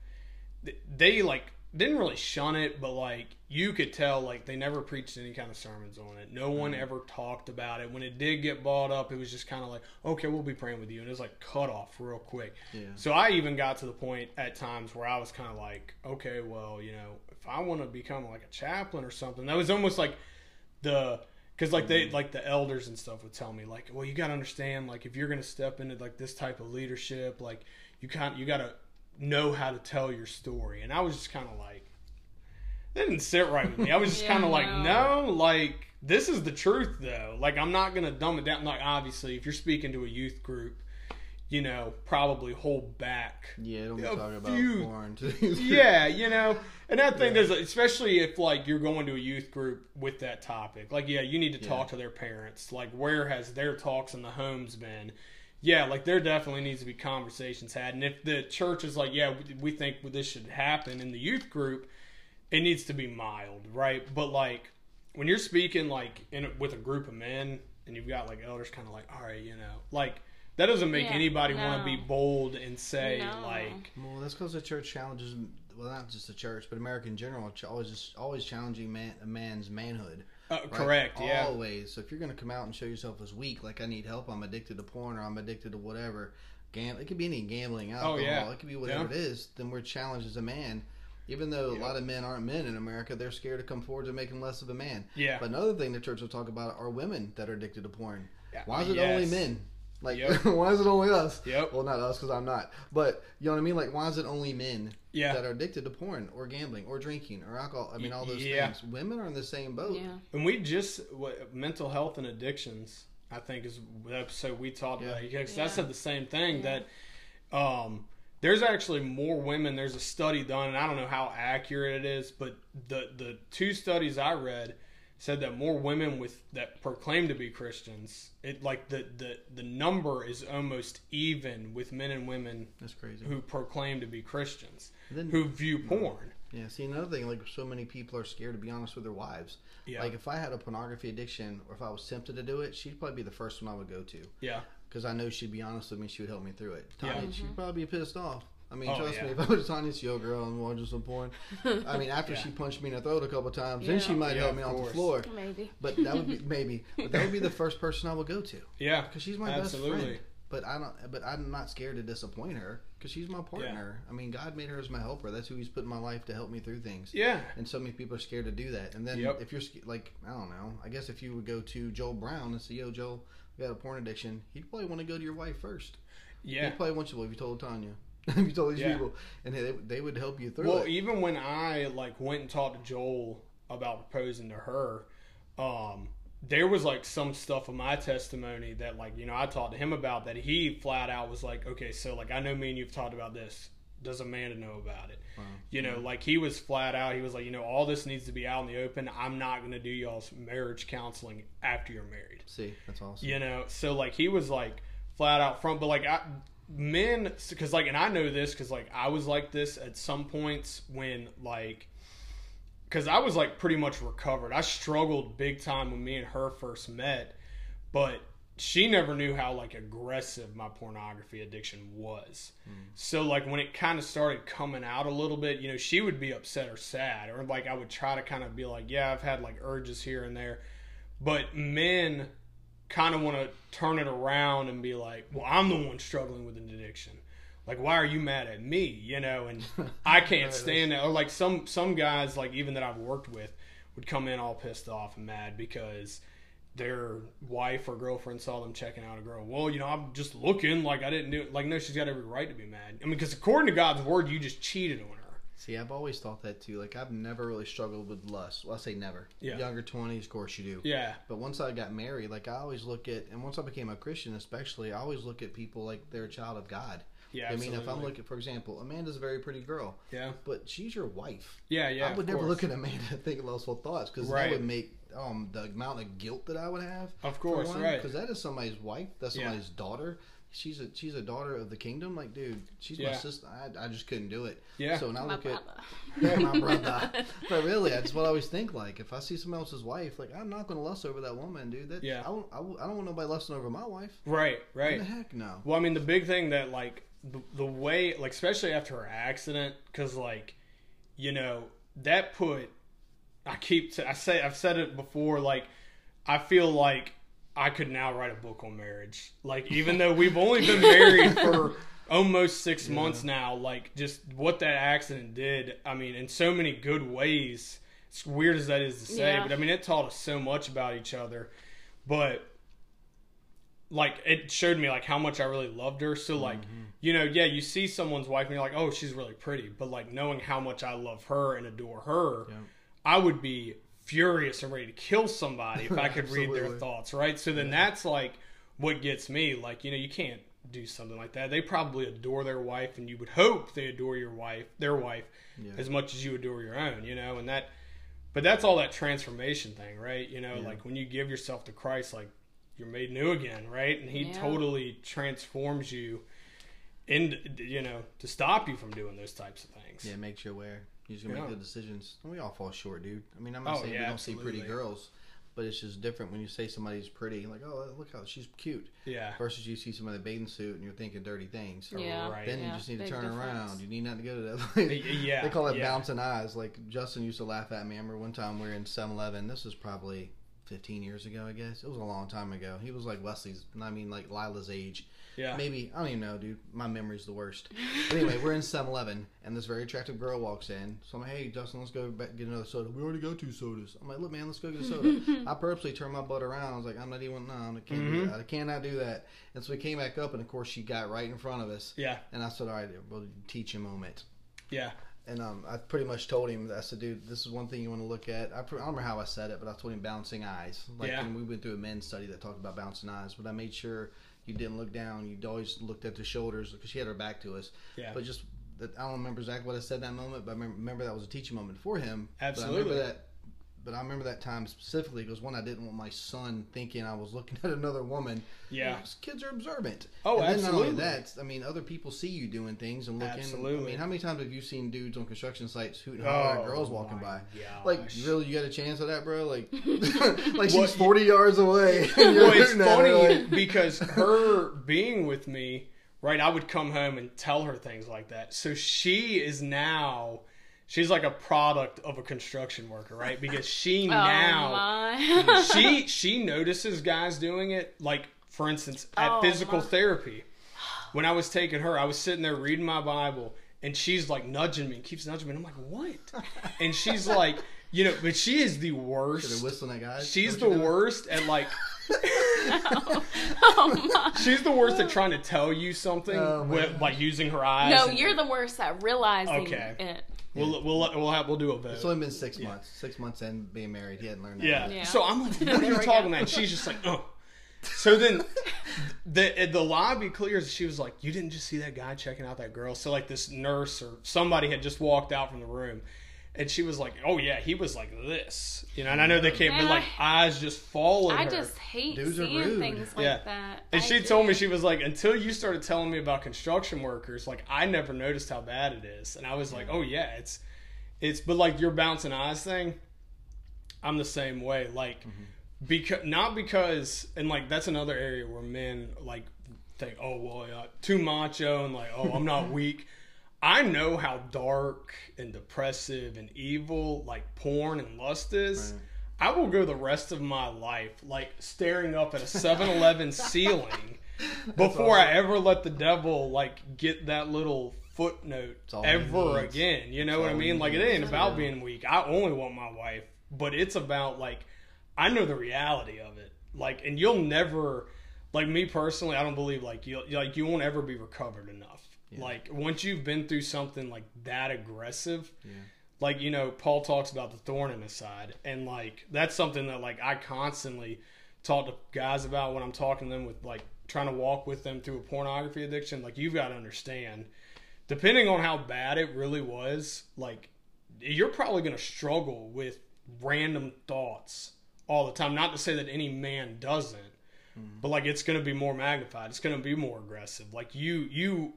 they like didn't really shun it, but like you could tell like they never preached any kind of sermons on it. No one mm. ever talked about it. When it did get brought up, it was just kind of like, okay, we'll be praying with you, and it was like cut off real quick. Yeah. So I even got to the point at times where I was kind of like, okay, well, you know, if I want to become like a chaplain or something, that was almost like the because like they mm. like the elders and stuff would tell me like, well, you got to understand like if you're gonna step into like this type of leadership, like you kind you got to know how to tell your story, and I was just kind of like, that didn't sit right with me. I was just [LAUGHS] Yeah, kind of like, no. no, like this is the truth though. Like I'm not gonna dumb it down. Like obviously, if you're speaking to a youth group, you know, probably hold back Yeah, don't be A talking about few- porn. Too. yeah, you know, and I think there's especially if like you're going to a youth group with that topic. Like, yeah, you need to talk Yeah. to their parents. Like, where has their talks in the homes been? Yeah, like there definitely needs to be conversations had. And if the church is like, yeah, we- we think this should happen in the youth group, it needs to be mild, right? But like when you're speaking like in a, with a group of men and you've got like elders, kind of like, all right, you know, like that doesn't make Yeah, anybody want to be bold and say No. like. Well, that's because the church challenges, well, not just the church, but America in general, always just always challenging man, a man's manhood. Uh, right? correct. Yeah. Always. So if you're going to come out and show yourself as weak, like I need help, I'm addicted to porn, or I'm addicted to whatever, gam- it could be any gambling, alcohol, Oh, yeah. it could be whatever Yeah. it is. Then we're challenged as a man. Even though Yep. a lot of men aren't men in America, they're scared to come forward to making less of a man. Yeah. But another thing the church will talk about are women that are addicted to porn. Yeah. Why is it Yes. only men? Like, Yep. [LAUGHS] why is it only us? Yep. Well, not us because I'm not. But you know what I mean? Like, why is it only men Yeah. that are addicted to porn or gambling or drinking or alcohol? I mean, all those Yeah. things. Women are in the same boat. Yeah. And we just what, mental health and addictions. I think is the episode we talked Yeah. about because Yeah. I said the same thing Yeah. that um, there's actually more women. There's a study done, and I don't know how accurate it is, but the the two studies I read said that more women with that proclaim to be Christians. It like the the the number is almost even with men and women That's crazy. who proclaim to be Christians Then- who view hmm. porn. Yeah, see another thing, like so many people are scared to be honest with their wives. Yeah. Like if I had a pornography addiction or if I was tempted to do it, she'd probably be the first one I would go to Yeah. because I know she'd be honest with me. She would help me through it. Yeah. Tanya, she'd mm-hmm. probably be pissed off. I mean, Oh, trust yeah. me, if I was Tanya's yo girl and watching some porn, I mean, after [LAUGHS] Yeah. she punched me in the throat a couple times, then she might Yeah, help me of off the floor. Maybe. But that would be [LAUGHS] maybe, but that would be the first person I would go to Yeah. because she's my Absolutely. best friend. Absolutely. But I don't. But I'm not scared to disappoint her because she's my partner. I mean, God made her as my helper. That's who He's put in my life to help me through things. Yeah. And so many people are scared to do that. And then Yep. if you're like, I don't know, I guess if you would go to Joel Brown and say, "Yo, Joel, we got a porn addiction," he'd probably want to go to your wife first. Yeah. He'd probably want you. Well, if you told Tanya, [LAUGHS] if you told these Yeah. people, and they, they would help you through Well, it. even when I like went and talked to Joel about proposing to her, um, there was like some stuff in my testimony that like you know I talked to him about that he flat out was like, okay, so like I know me and you've talked about this. Does Amanda know about it? Wow. You know, like he was flat out. He was like, you know, all this needs to be out in the open. I'm not going to do y'all's marriage counseling after you're married. See, that's awesome. You know, so like he was like flat out front, but like I, men, because like, and I know this because like I was like this at some points when like, because I was like pretty much recovered. I struggled big time when me and her first met, but she never knew how like aggressive my pornography addiction was. Hmm. So like when it kind of started coming out a little bit, you know, she would be upset or sad, or like I would try to kind of be like, yeah, I've had like urges here and there, but men kind of want to turn it around and be like, well, I'm the one struggling with an addiction. Like, why are you mad at me? You know, and [LAUGHS] I can't stand that. Or like some some guys, like even that I've worked with, would come in all pissed off and mad because their wife or girlfriend saw them checking out a girl. Well, you know, I'm just looking like I didn't do it. Like, no, she's got every right to be mad. I mean, because according to God's word, you just cheated on her. See, I've always thought that too. Like I've never really struggled with lust. Well, I say never. Yeah. Younger twenties, of course you do. Yeah. But once I got married, like I always look at, and once I became a Christian, especially, I always look at people like they're a child of God. Yeah. I mean, if I'm looking, for example, Amanda's a very pretty girl, Yeah. but she's your wife. Yeah. Yeah. I would never course. look at Amanda and think lustful thoughts because Right. that would make um the amount of guilt that I would have. Of course, one, right. Because that is somebody's wife. That's Yeah. somebody's daughter. She's a she's a daughter of the kingdom. Like, dude, she's my sister. I, I just couldn't do it. Yeah. So when I My look at [LAUGHS] yeah, my brother. [LAUGHS] but really, that's what I always think. Like, if I see someone else's wife, like, I'm not going to lust over that woman, dude. That, Yeah. I don't, I, don't- I don't want nobody lusting over my wife. Right. Right. What the heck, no. Well, I mean, the big thing that like the, the way, like especially after her accident, because like, you know, that put. I keep. I say I've said it before. Like, I feel like I could now write a book on marriage. Like, even though we've only been married for [LAUGHS] almost six months now, like just what that accident did. I mean, in so many good ways. It's weird as that is to say, Yeah. but I mean, it taught us so much about each other. But like it showed me like how much I really loved her. So like, mm-hmm. you know, yeah, you see someone's wife and you're like, oh, she's really pretty. But like knowing how much I love her and adore her, Yeah. I would be furious and ready to kill somebody if I could read their thoughts, right? So then that's like what gets me. Like, you know, you can't do something like that. They probably adore their wife and you would hope they adore your wife, their wife, Yeah. as much as you adore your own, you know, and that but that's all that transformation thing, right? You know, Yeah. like when you give yourself to Christ, like you're made new again, right? And He Yeah. totally transforms you, in you know, to stop you from doing those types of things. Yeah, it makes you aware. You just gonna Yeah. make good decisions. And we all fall short, dude. I mean, I'm not Oh, saying yeah, we don't see pretty girls, but it's just different when you say somebody's pretty. Like, oh, look how she's cute. Yeah, Versus you see somebody in a bathing suit and you're thinking dirty things. Yeah. Right. Then you just need to turn difference. around. You need not to go to that. Y- yeah. They call it yeah. bouncing eyes. Like Justin used to laugh at me. I remember one time we were in 7-Eleven. This was probably 15 years ago, I guess. It was a long time ago. He was like Wesley's, I mean, like Lila's age. Yeah, Maybe, I don't even know, dude. My memory's the worst. But anyway, we're in 7-Eleven, and this very attractive girl walks in. So I'm like, hey, Justin, let's go back get another soda. We already got two sodas. I'm like, look, man, let's go get a soda. [LAUGHS] I purposely turned my butt around. I was like, I'm not even, no, I can't do Mhm. that. I cannot do that. And so we came back up, and of course, she got right in front of us. yeah, And I said, all right, we'll teach a moment. yeah, And um, I pretty much told him, I said, dude, this is one thing you want to look at. I, I don't remember how I said it, but I told him bouncing eyes. Like, Yeah. and we went through a men's study that talked about bouncing eyes, but I made sure you didn't look down. You always looked at the shoulders because she had her back to us. yeah. But just, I don't remember exactly what I said that moment, but I remember, that was a teaching moment for him. But I Absolutely. remember that. But I remember that time specifically because one, I didn't want my son thinking I was looking [LAUGHS] at another woman. Yeah. Kids are observant. Oh, and then not only absolutely. that, I mean, other people see you doing things and looking. I Absolutely. mean, how many times have you seen dudes on construction sites hooting hollering at oh girls walking Oh by? Like, really, you got a chance of that, bro? Like, [LAUGHS] like she's forty yards away. [LAUGHS] and you're well, it's funny like- because her being with me, right? I would come home and tell her things like that. So she is now, she's like a product of a construction worker, right? Because she [LAUGHS] Oh now my. [LAUGHS] she she notices guys doing it. Like for instance, at Oh, physical my. therapy, when I was taking her, I was sitting there reading my Bible, and she's like nudging me, and keeps nudging me. And I'm like, what? [LAUGHS] And she's like, you know, but she is the They're worst. whistling at guys. She's Is the you're worst at like. Oh, oh my. She's the worst at trying to tell you something Oh, with, gosh. like using her eyes. No, and- you're the worst at realizing Okay. it. We'll we'll we'll have we'll do a vote. It's only been six months. Six months in being married, he hadn't learned that. Yeah. Yeah. So I'm like, what are [LAUGHS] you talking go. about? And she's just like, oh. So then the the lobby clears. She was like, you didn't just see that guy checking out that girl. So like this nurse or somebody had just walked out from the room. And she was like, "Oh yeah, he was like this, you know." And I know they can't, but like eyes just followed I her. just hate Dudes are seeing rude. things like Yeah. that. And I she do. told me she was like, until you started telling me about construction workers, like I never noticed how bad it is. And I was like, oh yeah, it's it's but like your bouncing eyes thing, I'm the same way. Like mm-hmm. because not because and like that's another area where men like think, oh well, yeah, too macho and like, oh I'm not [LAUGHS] weak. I know how dark and depressive and evil like porn and lust is. Right. I will go the rest of my life like staring up at a 7-Eleven [LAUGHS] ceiling before I ever let the devil like get that little footnote ever again. You know what I mean? Like it ain't about being weak. I only want my wife, but it's about like I know the reality of it. Like and you'll never like me personally, I don't believe like you like you won't ever be recovered enough. Yeah. Like once you've been through something like that aggressive, Yeah. like you know, Paul talks about the thorn in his side, and like that's something that like I constantly talk to guys about when I'm talking to them with like trying to walk with them through a pornography addiction. Like you've got to understand, depending on how bad it really was, like you're probably going to struggle with random thoughts all the time. Not to say that any man doesn't, mm-hmm. but like it's going to be more magnified. It's going to be more aggressive. Like you, you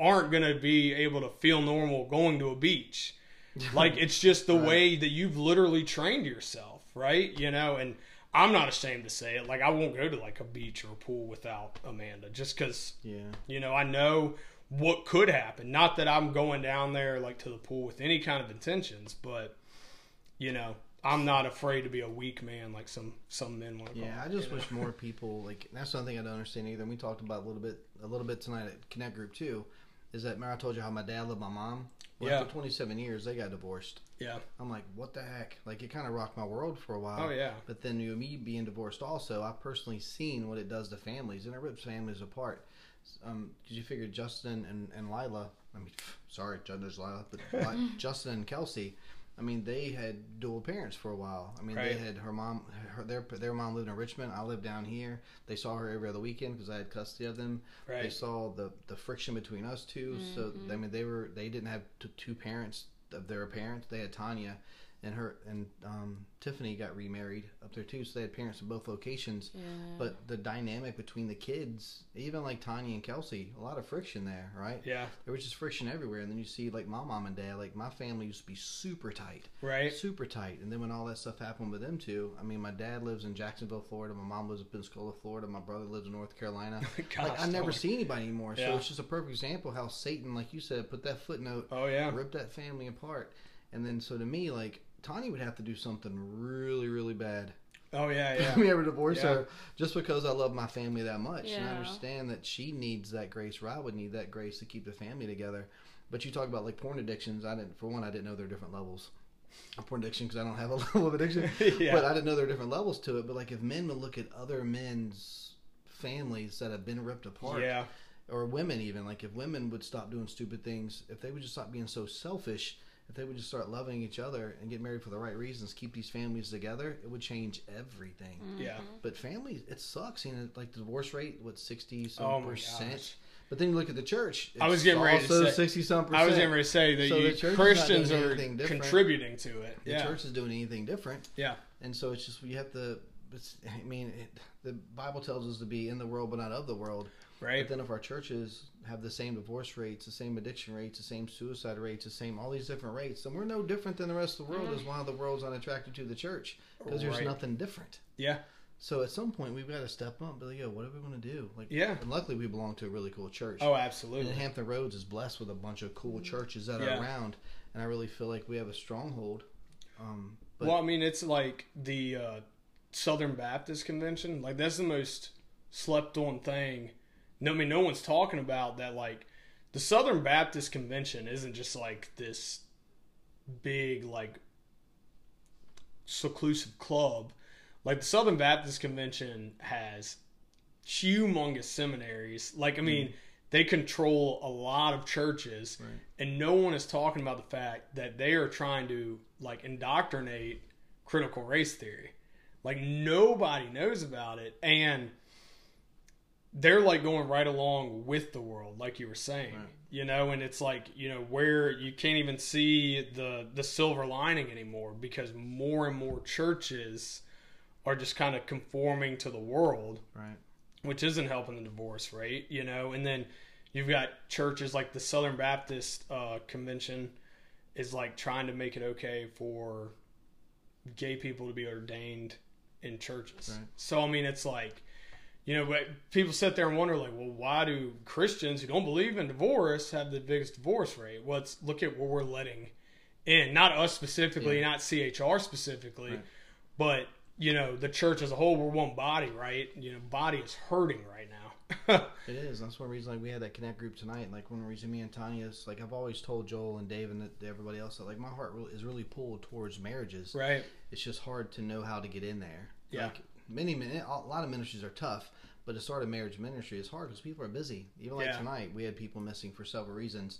aren't going to be able to feel normal going to a beach. [LAUGHS] Like it's just the Right. way that you've literally trained yourself, right? You know, and I'm not ashamed to say it. Like I won't go to like a beach or a pool without Amanda, just because Yeah. you know I know what could happen. Not that I'm going down there like to the pool with any kind of intentions, but you know I'm not afraid to be a weak man like some some men want to. Yeah, I just wish more people like that's something I don't understand either. And we talked about a little bit a little bit tonight at Connect Group too. Is that remember I told you how my dad loved my mom? Well, Yeah. After 27 years, they got divorced. Yeah. I'm like, what the heck? Like it kind of rocked my world for a while. Oh yeah. But then you know, me being divorced also, I've personally seen what it does to families, and it rips families apart. Um, did you figure Justin and, and Lila? I mean, sorry, There's Lila, but Li- [LAUGHS] Justin and Kelsey. I mean, they had dual parents for a while. I mean, Right. they had her mom. Her, their their mom lived in Richmond. I lived down here. They saw her every other weekend because I had custody of them. They saw the the friction between us 2 So I mm-hmm. mean, they were they didn't have t- two parents of their parents. They had Tanya, and her and um, Tiffany got remarried up there too. So they had parents in both locations. Yeah. But the dynamic between the kids, even like Tanya and Kelsey, a lot of friction there, right? Yeah. There was just friction everywhere. And then you see like my mom and dad, like my family used to be super tight, Right. super tight. And then when all that stuff happened with them two, I mean, my dad lives in Jacksonville, Florida. My mom lives in Pensacola, Florida. My brother lives in North Carolina. [LAUGHS] Gosh, like I never don't- see anybody anymore. So it's just a perfect example how Satan, like you said, put that footnote, Oh yeah. Ripped that family apart. And then so to me, like Tanya would have to do something really, really bad Oh yeah. [LAUGHS] Yeah. for me ever divorce Yeah. her just because I love my family that much. And I understand that she needs that grace, or I would need that grace to keep the family together. But you talk about like porn addictions. I didn't, for one, I didn't know there are different levels of porn addiction because I don't have a [LAUGHS] level of addiction. [LAUGHS] Yeah. But I didn't know there are different levels to it. But like if men would look at other men's families that have been ripped apart, Yeah. or women even like if women would stop doing stupid things if they would just stop being so selfish if they would just start loving each other and get married for the right reasons keep these families together it would change everything mm-hmm. Yeah. but families it sucks you know like the divorce rate what 60 some Oh percent gosh. but then you look at the church I was getting ready to say- 60 some percent I was getting ready to say that So you the church is not Christians are contributing to it. the church is doing anything different Yeah. and so it's just you have to it's, i mean it, the bible tells us to be in the world but not of the world Right. but then if our churches have the same divorce rates, the same addiction rates, the same suicide rates, the same all these different rates, then we're no different than the rest of the world. Is why the world's unattracted to the church because there's Right. nothing different. Yeah. So at some point we've got to step up. and Be like, yo, what are we going to do? Like, Yeah. And luckily we belong to a really cool church. Oh, and absolutely. Hampton Roads is blessed with a bunch of cool churches that Yeah. are around, and I really feel like we have a stronghold. Um, but well, I mean, it's like the uh, Southern Baptist Convention. Like that's the most slept-on thing. No, I mean, no one's talking about that. Like the Southern Baptist Convention isn't just like this big like seclusive club. Like the Southern Baptist Convention has humongous seminaries. Like I mean, they control a lot of churches, Right. and no one is talking about the fact that they are trying to like indoctrinate critical race theory. Like nobody knows about it, and they're like going right along with the world, like you were saying, Right. you know. And it's like you know where you can't even see the the silver lining anymore because more and more churches are just kind of conforming to the world right, which isn't helping the divorce rate, you know. And then you've got churches like the Southern Baptist uh, Convention is like trying to make it okay for gay people to be ordained in churches. Right. So I mean, it's like you know, but people sit there and wonder like, well, why do Christians who don't believe in divorce have the biggest divorce rate? Well, let's look at what we're letting in, not us specifically, Yeah. not CHR specifically, Right. but you know, the church as a whole, we're one body, right? You know, body is hurting right now. [LAUGHS] It is. That's one reason like we had that connect group tonight. Like one reason me and Tanya is like I've always told Joel and Dave and everybody else that like my heart really, is really pulled towards marriages. right. It's just hard to know how to get in there. Yeah. Like many min- a lot of ministries are tough, but But to start a marriage ministry is hard because people are busy. Even like Yeah. tonight, we had people missing for several reasons.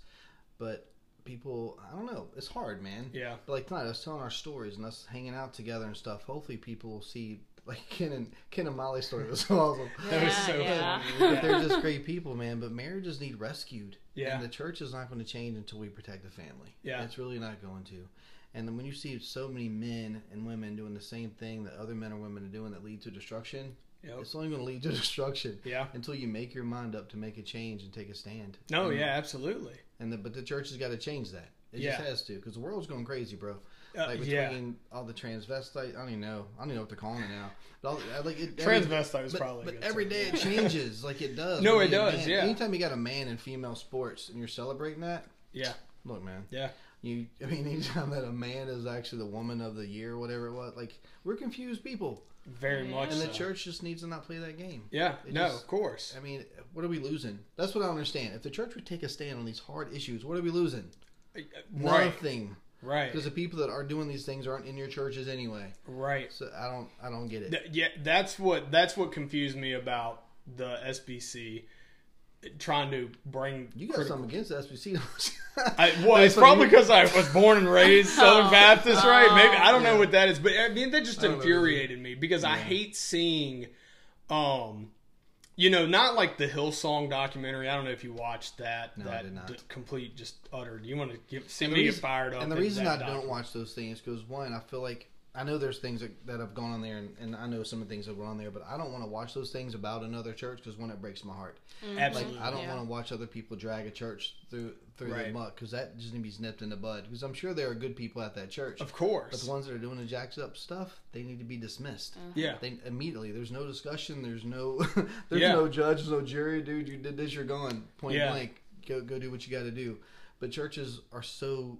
But people, I don't know, it's hard, man. Yeah. But like tonight, us telling our stories and us hanging out together and stuff. Hopefully, people will see like [LAUGHS] Ken and Ken and Molly's story was [LAUGHS] awesome. That was Yeah, so yeah. funny. But they're just great people, man. But marriages need rescued. Yeah. And the church is not going to change until we protect the family. Yeah. It's really not going to. And then when you see so many men and women doing the same thing that other men or women are doing that lead to destruction, Yep. it's only going to lead to [LAUGHS] destruction Yeah. until you make your mind up to make a change and take a stand. No, and, yeah, absolutely. And the, but the church has got to change that. It Yeah. just has to because the world's going crazy, bro. Uh, Like yeah. all the transvestite, I don't even know. I don't even know what they're calling it now. But all, like it, Transvestite but, probably. but every day it changes, like it does. No, it does, man, yeah. Anytime you got a man in female sports and you're celebrating that, Yeah. look, man. Yeah. You, I mean, [LAUGHS] anytime that a man is actually the woman of the year, whatever it was, like we're confused people, Very Yeah. much. and the church just needs to not play that game. Yeah. It no, just- of course. I mean, what are we losing? That's what I understand. If the church would take a stand on these hard issues, what are we losing? Uh, right. Nothing. Right. Because the people that are doing these things aren't in your churches anyway. Right. So I don't, I don't get it. Th- yeah, that's what that's what confused me about the SBC trying to bring. You got criti- something against the SBC? I, well, [LAUGHS] it's probably because I was born and raised [LAUGHS] Southern Oh. Baptist, right? Maybe I don't know what that is, but I mean that just I don't know. infuriated me because I hate seeing, um, you know, not like the Hillsong documentary. I don't know if you watched that. No, I that did not. d- complete just uttered. You want to give, see And me the get fired up. and the reason I that don't watch those things because one, I feel like I know there's things that, that have gone on there, and, and I know some of the things that were on there, but I don't want to watch those things about another church because one, it breaks my heart. Mm-hmm. Like Absolutely. I don't Yeah. want to watch other people drag a church through through Right. the muck because that just needs to be nipped in the bud. Because I'm sure there are good people at that church, Of course, but the ones that are doing the jacked up stuff, they need to be dismissed. Mm-hmm. yeah. They immediately. There's no discussion. There's no. [LAUGHS] there's Yeah. no judge. There's no jury. Dude, you did this. You're gone. Point Yeah. blank. Go go do what you got to do. But churches are so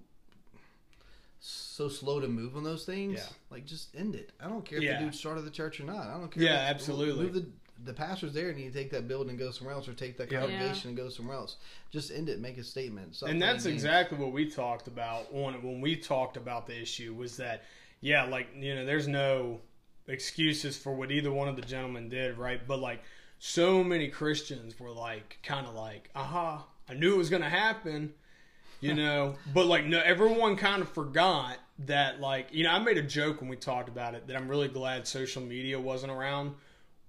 so slow to move on those things. Yeah. Like just end it. I don't care if Yeah. the dude started the church or not. I don't care. Yeah, if- absolutely. Move the the pastors there need to take that building and go somewhere else, or take that Yep. congregation and go somewhere else. Just end it. Make a statement. Stop and that's games. exactly what we talked about when when we talked about the issue was that yeah like you know there's no excuses for what either one of the gentlemen did right but like so many christians were like kind of like aha i knew it was going to happen you know but like no everyone kind of forgot that like you know i made a joke when we talked about it that i'm really glad social media wasn't around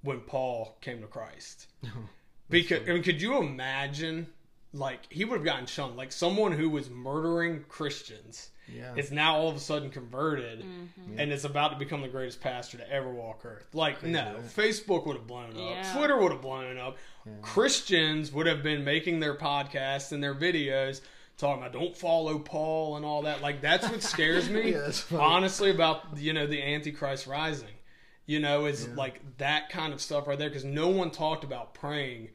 when paul came to christ [LAUGHS] because I mean, could you imagine? Like he would have gotten shunned. Like someone who was murdering Christians Yeah. is now all of a sudden converted mm-hmm. and is about to become the greatest pastor to ever walk earth. Like no, right? Facebook would have blown up. Yeah. Twitter would have blown up. Christians would have been making their podcasts and their videos talking about don't follow Paul and all that. Like that's what scares me. [LAUGHS] Yeah, honestly about you know the Antichrist rising. You know, it's Yeah. like that kind of stuff right there because no one talked about praying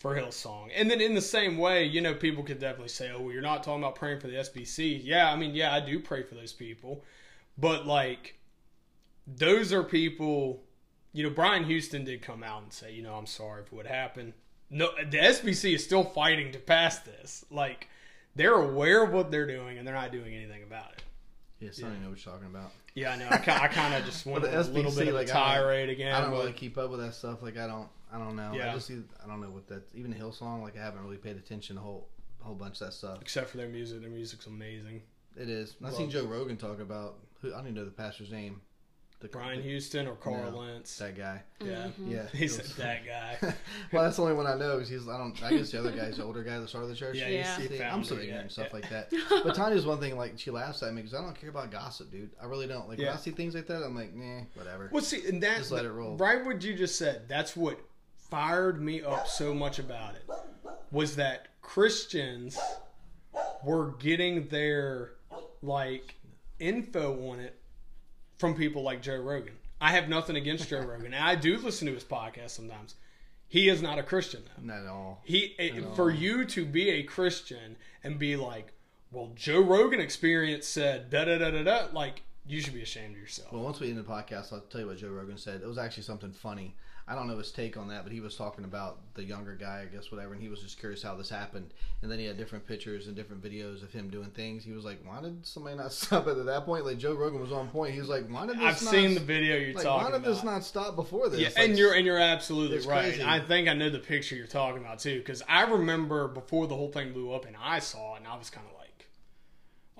for Hillsong. And then in the same way, you know, people could definitely say, "Oh, well, you're not talking about praying for the SBC." Yeah, I mean, yeah, I do pray for those people, but like, those are people. You know, Brian Houston did come out and say, you know, I'm sorry for what happened. No, the SBC is still fighting to pass this. Like, they're aware of what they're doing and they're not doing anything about it. Yes, I don't know what you're talking about. Yeah, I know. I, I kind of just went But on the a little bit of like, a I don't- tirade again. I don't but- really keep up with that stuff. Like I don't, I don't know. Yeah. I just see, I don't know what that. Even Hillsong, like I haven't really paid attention to a whole, a whole bunch of that stuff. except for their music. Their music's amazing. It is. I Well- seen Joe Rogan talk about who I don't even know the pastor's name. The Brian the- Houston or Carl No, Lentz. that guy. yeah, Yeah, mm-hmm. he it said was- [LAUGHS] that guy. [LAUGHS] well, that's the only one I know. 'cause he's I don't. I guess the other guy's the older guy that started the church. Yeah, Yeah. he's the See, I'm founder, so yeah, ignorant and stuff yeah. like that. [LAUGHS] But Tanya's one thing like she laughs at me because I don't care about gossip, dude. I really don't. Like when I see things like that, I'm like, nah, whatever. Well, see, and that's Just let it roll. right. What you just said. That's what fired me up so much about it was that Christians were getting their like info on it from people like Joe Rogan. I have nothing against Joe [LAUGHS] Rogan, and I do listen to his podcast sometimes. He is not a Christian though. Not at all. He it, At all. for you to be a Christian and be like, well, Joe Rogan experience said da da da da da. Like you should be ashamed of yourself. Well, once we end the podcast, I'll tell you what Joe Rogan said. It was actually something funny. I don't know his take on that, but he was talking about the younger guy, I guess, whatever, and he was just curious how this happened. And then he had different pictures and different videos of him doing things. He was like, "Why did somebody not [LAUGHS] stop it at that point?" Like Joe Rogan was on point. He was like, "Why did this not?" I've not seen the video you're like, talking why did about. this not stop before this?" Yeah, Like, and you're and you're absolutely right. crazy. I think I know the picture you're talking about too, because I remember before the whole thing blew up and I saw it, and I was kind of like,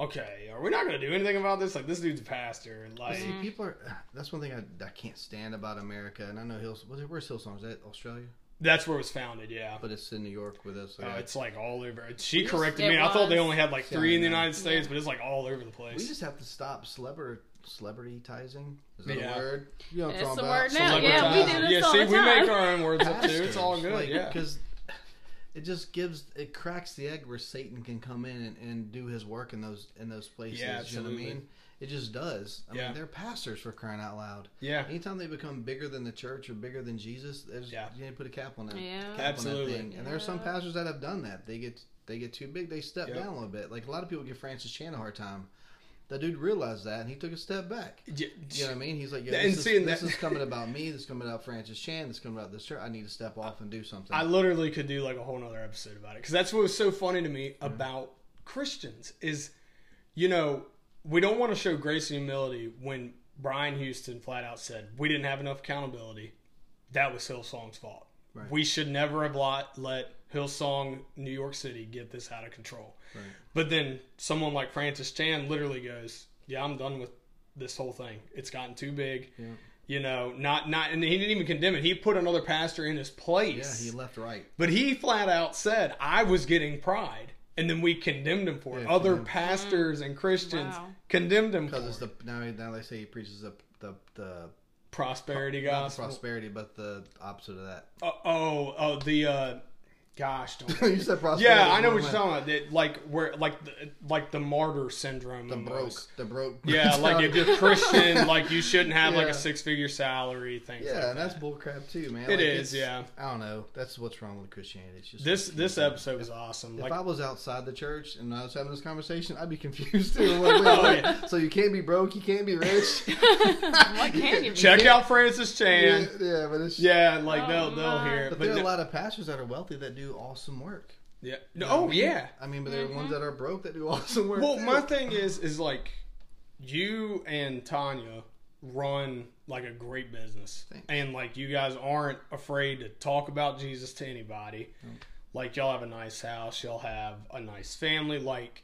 "Okay, are we not going to do anything about this? Like, this dude's a pastor, and like, See, people are. [SIGHS] That's one thing I, I can't stand about America, and I know Hills. Was it, where's Hillsong? Is that Australia? that's where it was founded." Yeah, But it's in New York with us. so Uh, it's like all over. She just- corrected it me. I thought they only had like Yeah, three in the United States, Yeah. but it's like all over the place. we just have to stop celebrity celebrityizing. Is that Yeah. a word? You know what I'm It's talking the about? word now. Yeah, we do this yeah, all see, the we make our own words up too. It's all good. like, yeah, because it just gives it cracks the egg where Satan can come in and, and do his work in those in those places. Yeah, You know what I absolutely. mean? It just does. I Yeah. mean, they're pastors for crying out loud. yeah, Anytime they become bigger than the church or bigger than Jesus, there's, Yeah. you need to put a cap on that. Yeah. cap on that Absolutely. thing. And there are some pastors that have done that. They get they get too big, they step Yep. down a little bit. Like a lot of people give Francis Chan a hard time. That dude realized that and he took a step back. Yeah, You know what I mean? He's like, yeah, this, is, this is coming [LAUGHS] about me. This is coming about Francis Chan. This is coming about this church. I need to step off and do something. I literally could do like a whole nother episode about it because that's what was so funny to me Mm-hmm. about Christians is, you know, we don't want to show grace and humility when Brian Houston flat out said we didn't have enough accountability. That was Hillsong's fault. Right. We should never have lot, let Hillsong New York City get this out of control. Right. But then someone like Francis Chan literally goes, "Yeah, I'm done with this whole thing. It's gotten too big." Yeah. You know, not not, and he didn't even condemn it. He put another pastor in his place. yeah, he left right. But he flat out said, I was getting pride. And then we condemned him for it. Yeah, Other condemned. pastors and Christians Wow. condemned him Because it's the now, now they say he preaches the the, the prosperity not gospel. prosperity, but the opposite of that. oh, oh, oh, the uh, gosh, don't. [LAUGHS] you said prosperity. yeah, I know what you're talking about. That, like where, like the, like the martyr syndrome. The broke, the broke. Yeah, like if you're Christian, [LAUGHS] like you shouldn't have like a six figure salary. Things. Yeah, like and that's bullcrap too, man. It Like, is, it's- yeah. I don't know. That's what's wrong with Christianity. It's just This this episode was awesome. If Like I was outside the church and I was having this conversation, I'd be confused [LAUGHS] too. I'm like, wait, Oh, wait, yeah. So you can't be broke, you can't be rich. what can you be? check out Francis Chan. yeah, but it's Yeah, like Oh, they'll they'll hear it. But, But there are no- a lot of pastors that are wealthy that do awesome work. yeah. You No, know oh I mean? yeah. I mean, but there are Mm-hmm. ones that are broke that do [LAUGHS] awesome work. Well, too. my thing is, is like you and Tanya run like a great business, Thanks. and like you guys aren't afraid to talk about Jesus to anybody. Like y'all have a nice house, y'all have a nice family. Like,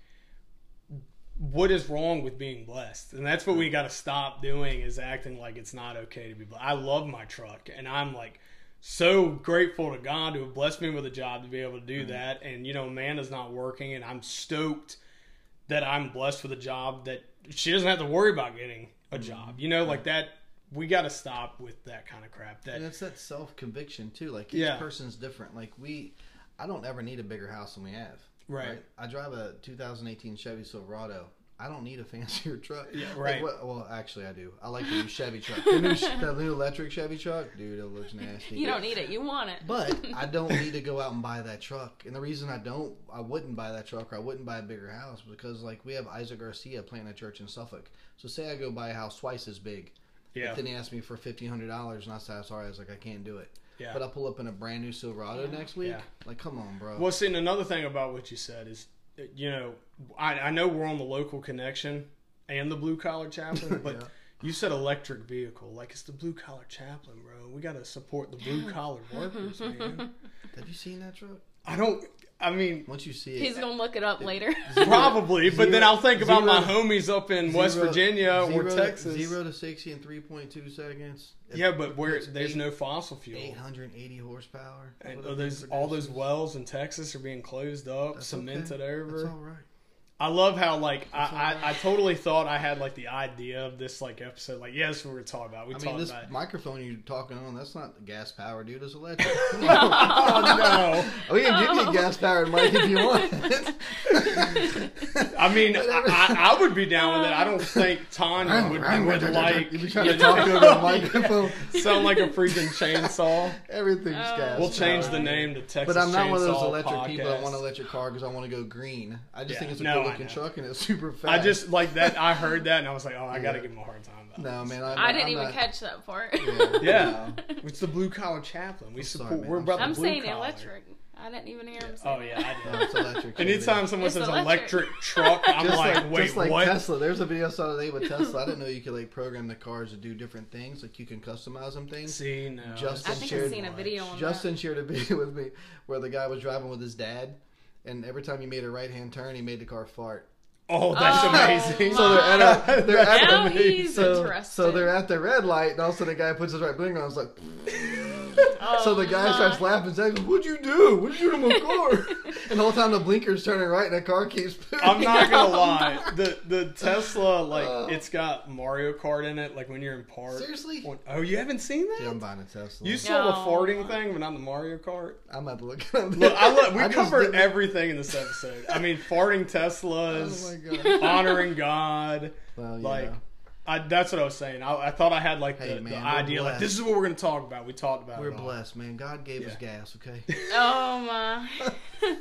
what is wrong with being blessed? And that's what we got to stop doing is acting like it's not okay to be blessed. I love my truck, and I'm like so grateful to God to have blessed me with a job to be able to do mm-hmm. that. And you know, Amanda's not working, and I'm stoked that I'm blessed with a job that she doesn't have to worry about getting a mm-hmm. job. You know, like that. We got to stop with that kind of crap. That And it's that self conviction too. Like each Yeah. person's different. Like we, I don't ever need a bigger house than we have. Right. I drive a 2018 Chevy Silverado. I don't need a [LAUGHS] fancier truck. Yeah, Like, right. what- well, actually, I do. I like the new Chevy truck. The new, the new electric Chevy truck, dude, it looks nasty. You don't need it. You want it. But [LAUGHS] I don't need to go out and buy that truck. And the reason I don't, I wouldn't buy that truck or I wouldn't buy a bigger house because, like, we have Isaac Garcia planting a church in Suffolk. So, say I go buy a house twice as big. yeah, But then he asked me for fifteen hundred dollars, and I said, "Sorry," I was like, "I can't do it." yeah. But I pull up in a brand new Silverado Yeah. next week. Yeah. Like, come on, bro. Well, see, and another thing about what you said is, you know, I, I know we're on the local connection and the blue collar chaplain, [LAUGHS] but Yeah. you said electric vehicle, like it's the blue collar chaplain, bro. We got to support the blue collar workers, [LAUGHS] man. Have you seen that truck? I don't. I mean, Once you see it, He's gonna look it up later. [LAUGHS] probably, but then I'll think about my homies up in West zero- Virginia or zero- Texas. zero to sixty in three point two seconds. Yeah, but where there's no fossil fuel. eight hundred eighty horsepower. And all those all those wells in Texas are being closed up, That's cemented okay. over. That's all right. I love how like I, That's all right. I, I totally thought I had like the idea of this like episode. Like, yeah, that's what we're talking about. We I talked mean, this about. microphone you're talking on, that's not gas power, dude. It's electric. [LAUGHS] [LAUGHS] oh no! Oh, we can give you a gas powered mic if you want. I mean, [LAUGHS] I, I, I would be down with it. I don't think Tanya would, would like You've been trying to talk over the microphone. sound like a freaking chainsaw. Everything's Oh. gas. We'll change the name to Texas. But I'm not one of those Chainsaw electric people that Podcast. want an electric car because I want to go green. I just Yeah. think it's a No, cool I looking know. truck and it's [LAUGHS] super fast. I just like that. I heard that and I was like, oh, I got to Yeah. give him a hard time. About no this. man. I, I didn't I'm even not- catch that part. Yeah, [LAUGHS] Yeah, no. it's the blue collar chaplain. We sorry, support. man. we're I'm about I'm the blue saying collar. electric. I didn't even hear him say Oh yeah, I No, it's electric. Anytime someone It's says electric. electric truck, I'm just like, like, wait, just like what? Tesla. There's a video I saw today with Tesla. I didn't know you could like program the cars to do different things. Like you can customize them things. See, no. Justin I think shared I've seen a video on Justin shared a [LAUGHS] video with me where the guy was driving with his dad, and every time he made a right hand turn, he made the car fart. Oh, that's Oh, amazing. So they're at a, they're at Now a, he's so, interested. so they're at the red light, and all of a sudden the guy puts his right blinker on. I was like, Oh, [LAUGHS] so the oh, guy my. starts laughing. He's like, "What'd you do? What'd you do to my car?" [LAUGHS] and the whole time the blinker's turning right, and the car keeps. I'm not gonna Oh, lie. The the [LAUGHS] Tesla, like, Oh. it's got Mario Kart in it. Like when you're in park. Seriously? Oh, you haven't seen Yeah, I'm that? buying a Tesla. You saw the No. farting thing, but not the Mario Kart. I'm about to look at Look, I look, we I covered everything in this episode. I mean, farting Oh Teslas, my god. honoring God. Well, yeah. Like, I, that's what I was saying. I, I thought I had like the, Hey, man, we're idea, like this is what we're gonna talk about. We talked about we're it all. blessed, man. God gave us gas. Okay. [LAUGHS] Oh my.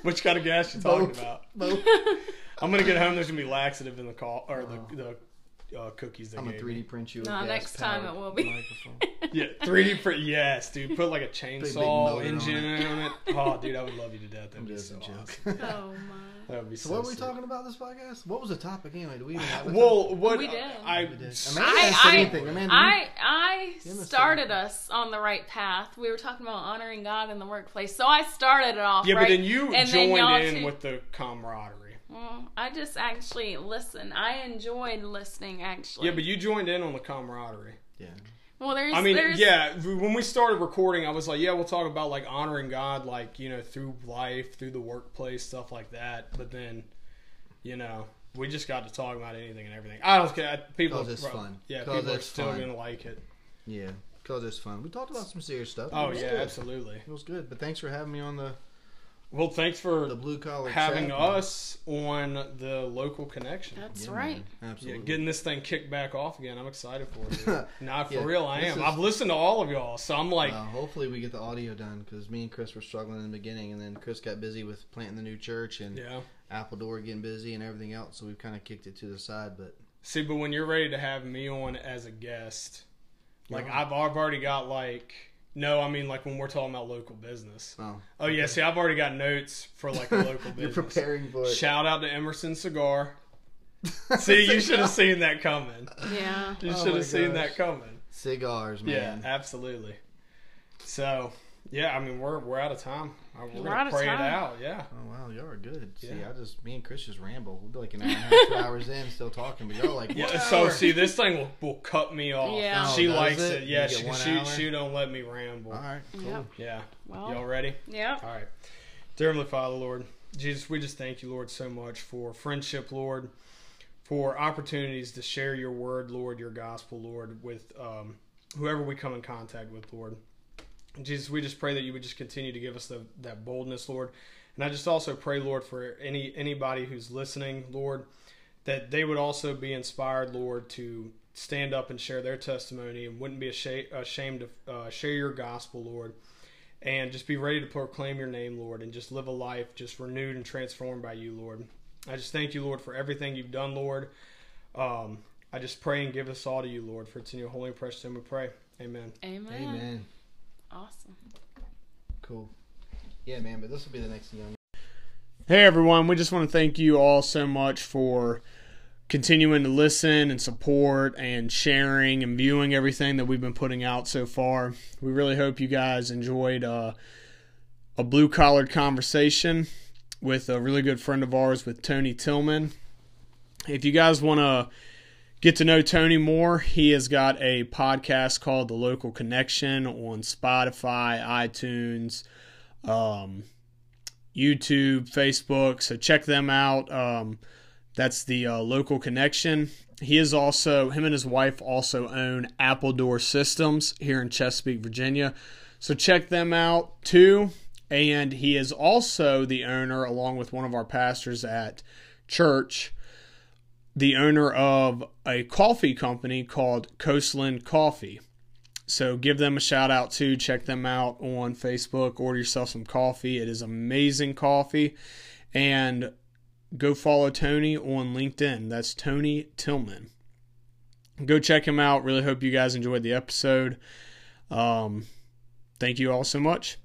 Which kind of gas you talking Both. about? Both. [LAUGHS] I'm gonna get home. There's gonna be laxative in the call or the the uh, cookies they I'm gonna 3D me. print you. A No, gas next time it will be. Microphone. [LAUGHS] Yeah, 3D print. Yes, dude. Put like a big chainsaw motor on engine on it. Oh, dude, I would love you to death. That'd I'm be so a joke. awesome. Oh my. That would be So so. what were we sick. talking about this podcast? What was the topic anyway? Do we even have a Well, what We did. I? We did. Amanda I- didn't I- anything. Amanda, you- I I You must started us on the right path. We were talking about honoring God in the workplace, so I started it off. yeah, right? but then you And then joined y'all in two- with the camaraderie. Well, I just actually listen. I enjoyed listening. Actually. Yeah, but you joined in on the camaraderie. yeah. Well, there's. I mean, there's, yeah. When we started recording, I was like, "Yeah, we'll talk about like honoring God, like you know, through life, through the workplace, stuff like that." But then, you know, we just got to talk about anything and everything. I don't care. People, 'Cause it's are- fun. Yeah, 'Cause people are it's still fun. gonna like it. Yeah. Cause it's fun. We talked about some serious stuff. Oh yeah, good. absolutely. It was good. But thanks for having me on the Well, thanks for the blue collar having chat. us on the local connection. That's Yeah, right. man. Yeah, Absolutely. getting this thing kicked back off again. I'm excited for it. [LAUGHS] Not for Yeah, real, I am. is- I've listened to all of y'all, so I'm like, Uh, hopefully we get the audio done because me and Chris were struggling in the beginning, and then Chris got busy with planting the new church and yeah. Apple Door getting busy and everything else. So we've kind of kicked it to the side. But See, but when you're ready to have me on as a guest, like Yeah. I've, I've already got like no, I mean like when we're talking about local business. oh, Oh yeah, see, I've already got notes for like a [LAUGHS] local business. you're preparing for it. Shout out to Emerson Cigar. [LAUGHS] See, you should have seen that coming. Yeah. You Oh should my have seen gosh. that coming. Cigars, Yeah, man. absolutely. So, yeah, I mean we're we're out of time. Uh, We're, We're gonna out of pray time. it out. Yeah. Oh wow, y'all are good. See, Yeah. I just me and Chris just ramble. We'll be like an hour and a half, two hours in, still talking, but y'all are like Yeah, one so see, this thing will, will cut me off. Yeah. she Oh, does likes it? it. Yeah, You get she, she, she don't let me ramble. All right, cool. Yep. Yeah, Well. y'all ready? Yeah. All right. Dear Heavenly Father, Lord, Jesus, we just thank you, Lord, so much for friendship, Lord, for opportunities to share your word, Lord, your gospel, Lord, with um, whoever we come in contact with, Lord. Jesus, we just pray that you would just continue to give us the, that boldness, Lord. And I just also pray, Lord, for any anybody who's listening, Lord, that they would also be inspired, Lord, to stand up and share their testimony and wouldn't be ashamed, ashamed to uh, share your gospel, Lord and just be ready to proclaim your name, Lord, and just live a life just renewed and transformed by you, Lord. I just thank you, Lord, for everything you've done, Lord. Um, I just pray and give us all to you, Lord, for it's in your holy and precious name we pray. Amen. Amen. Amen. Awesome. Cool. Yeah, man. But this will be the next young. Hey, everyone. We just want to thank you all so much for continuing to listen and support and sharing and viewing everything that we've been putting out so far. We really hope you guys enjoyed uh, a blue collared conversation with a really good friend of ours with Tony Tillman. If you guys want to get to know Tony more, he has got a podcast called The Local Connection on Spotify, iTunes, um, YouTube, Facebook. So check them out. Um, that's the uh, local connection. He is also him and his wife also own Apple Door Systems here in Chesapeake, Virginia. So check them out too. And he is also the owner, along with one of our pastors at church, the owner of a coffee company called Coastland Coffee. So give them a shout out too. Check them out on Facebook. Order yourself some coffee. It is amazing coffee. And go follow Tony on LinkedIn. That's Tony Tillman. Go check him out. Really hope you guys enjoyed the episode. Um, thank you all so much.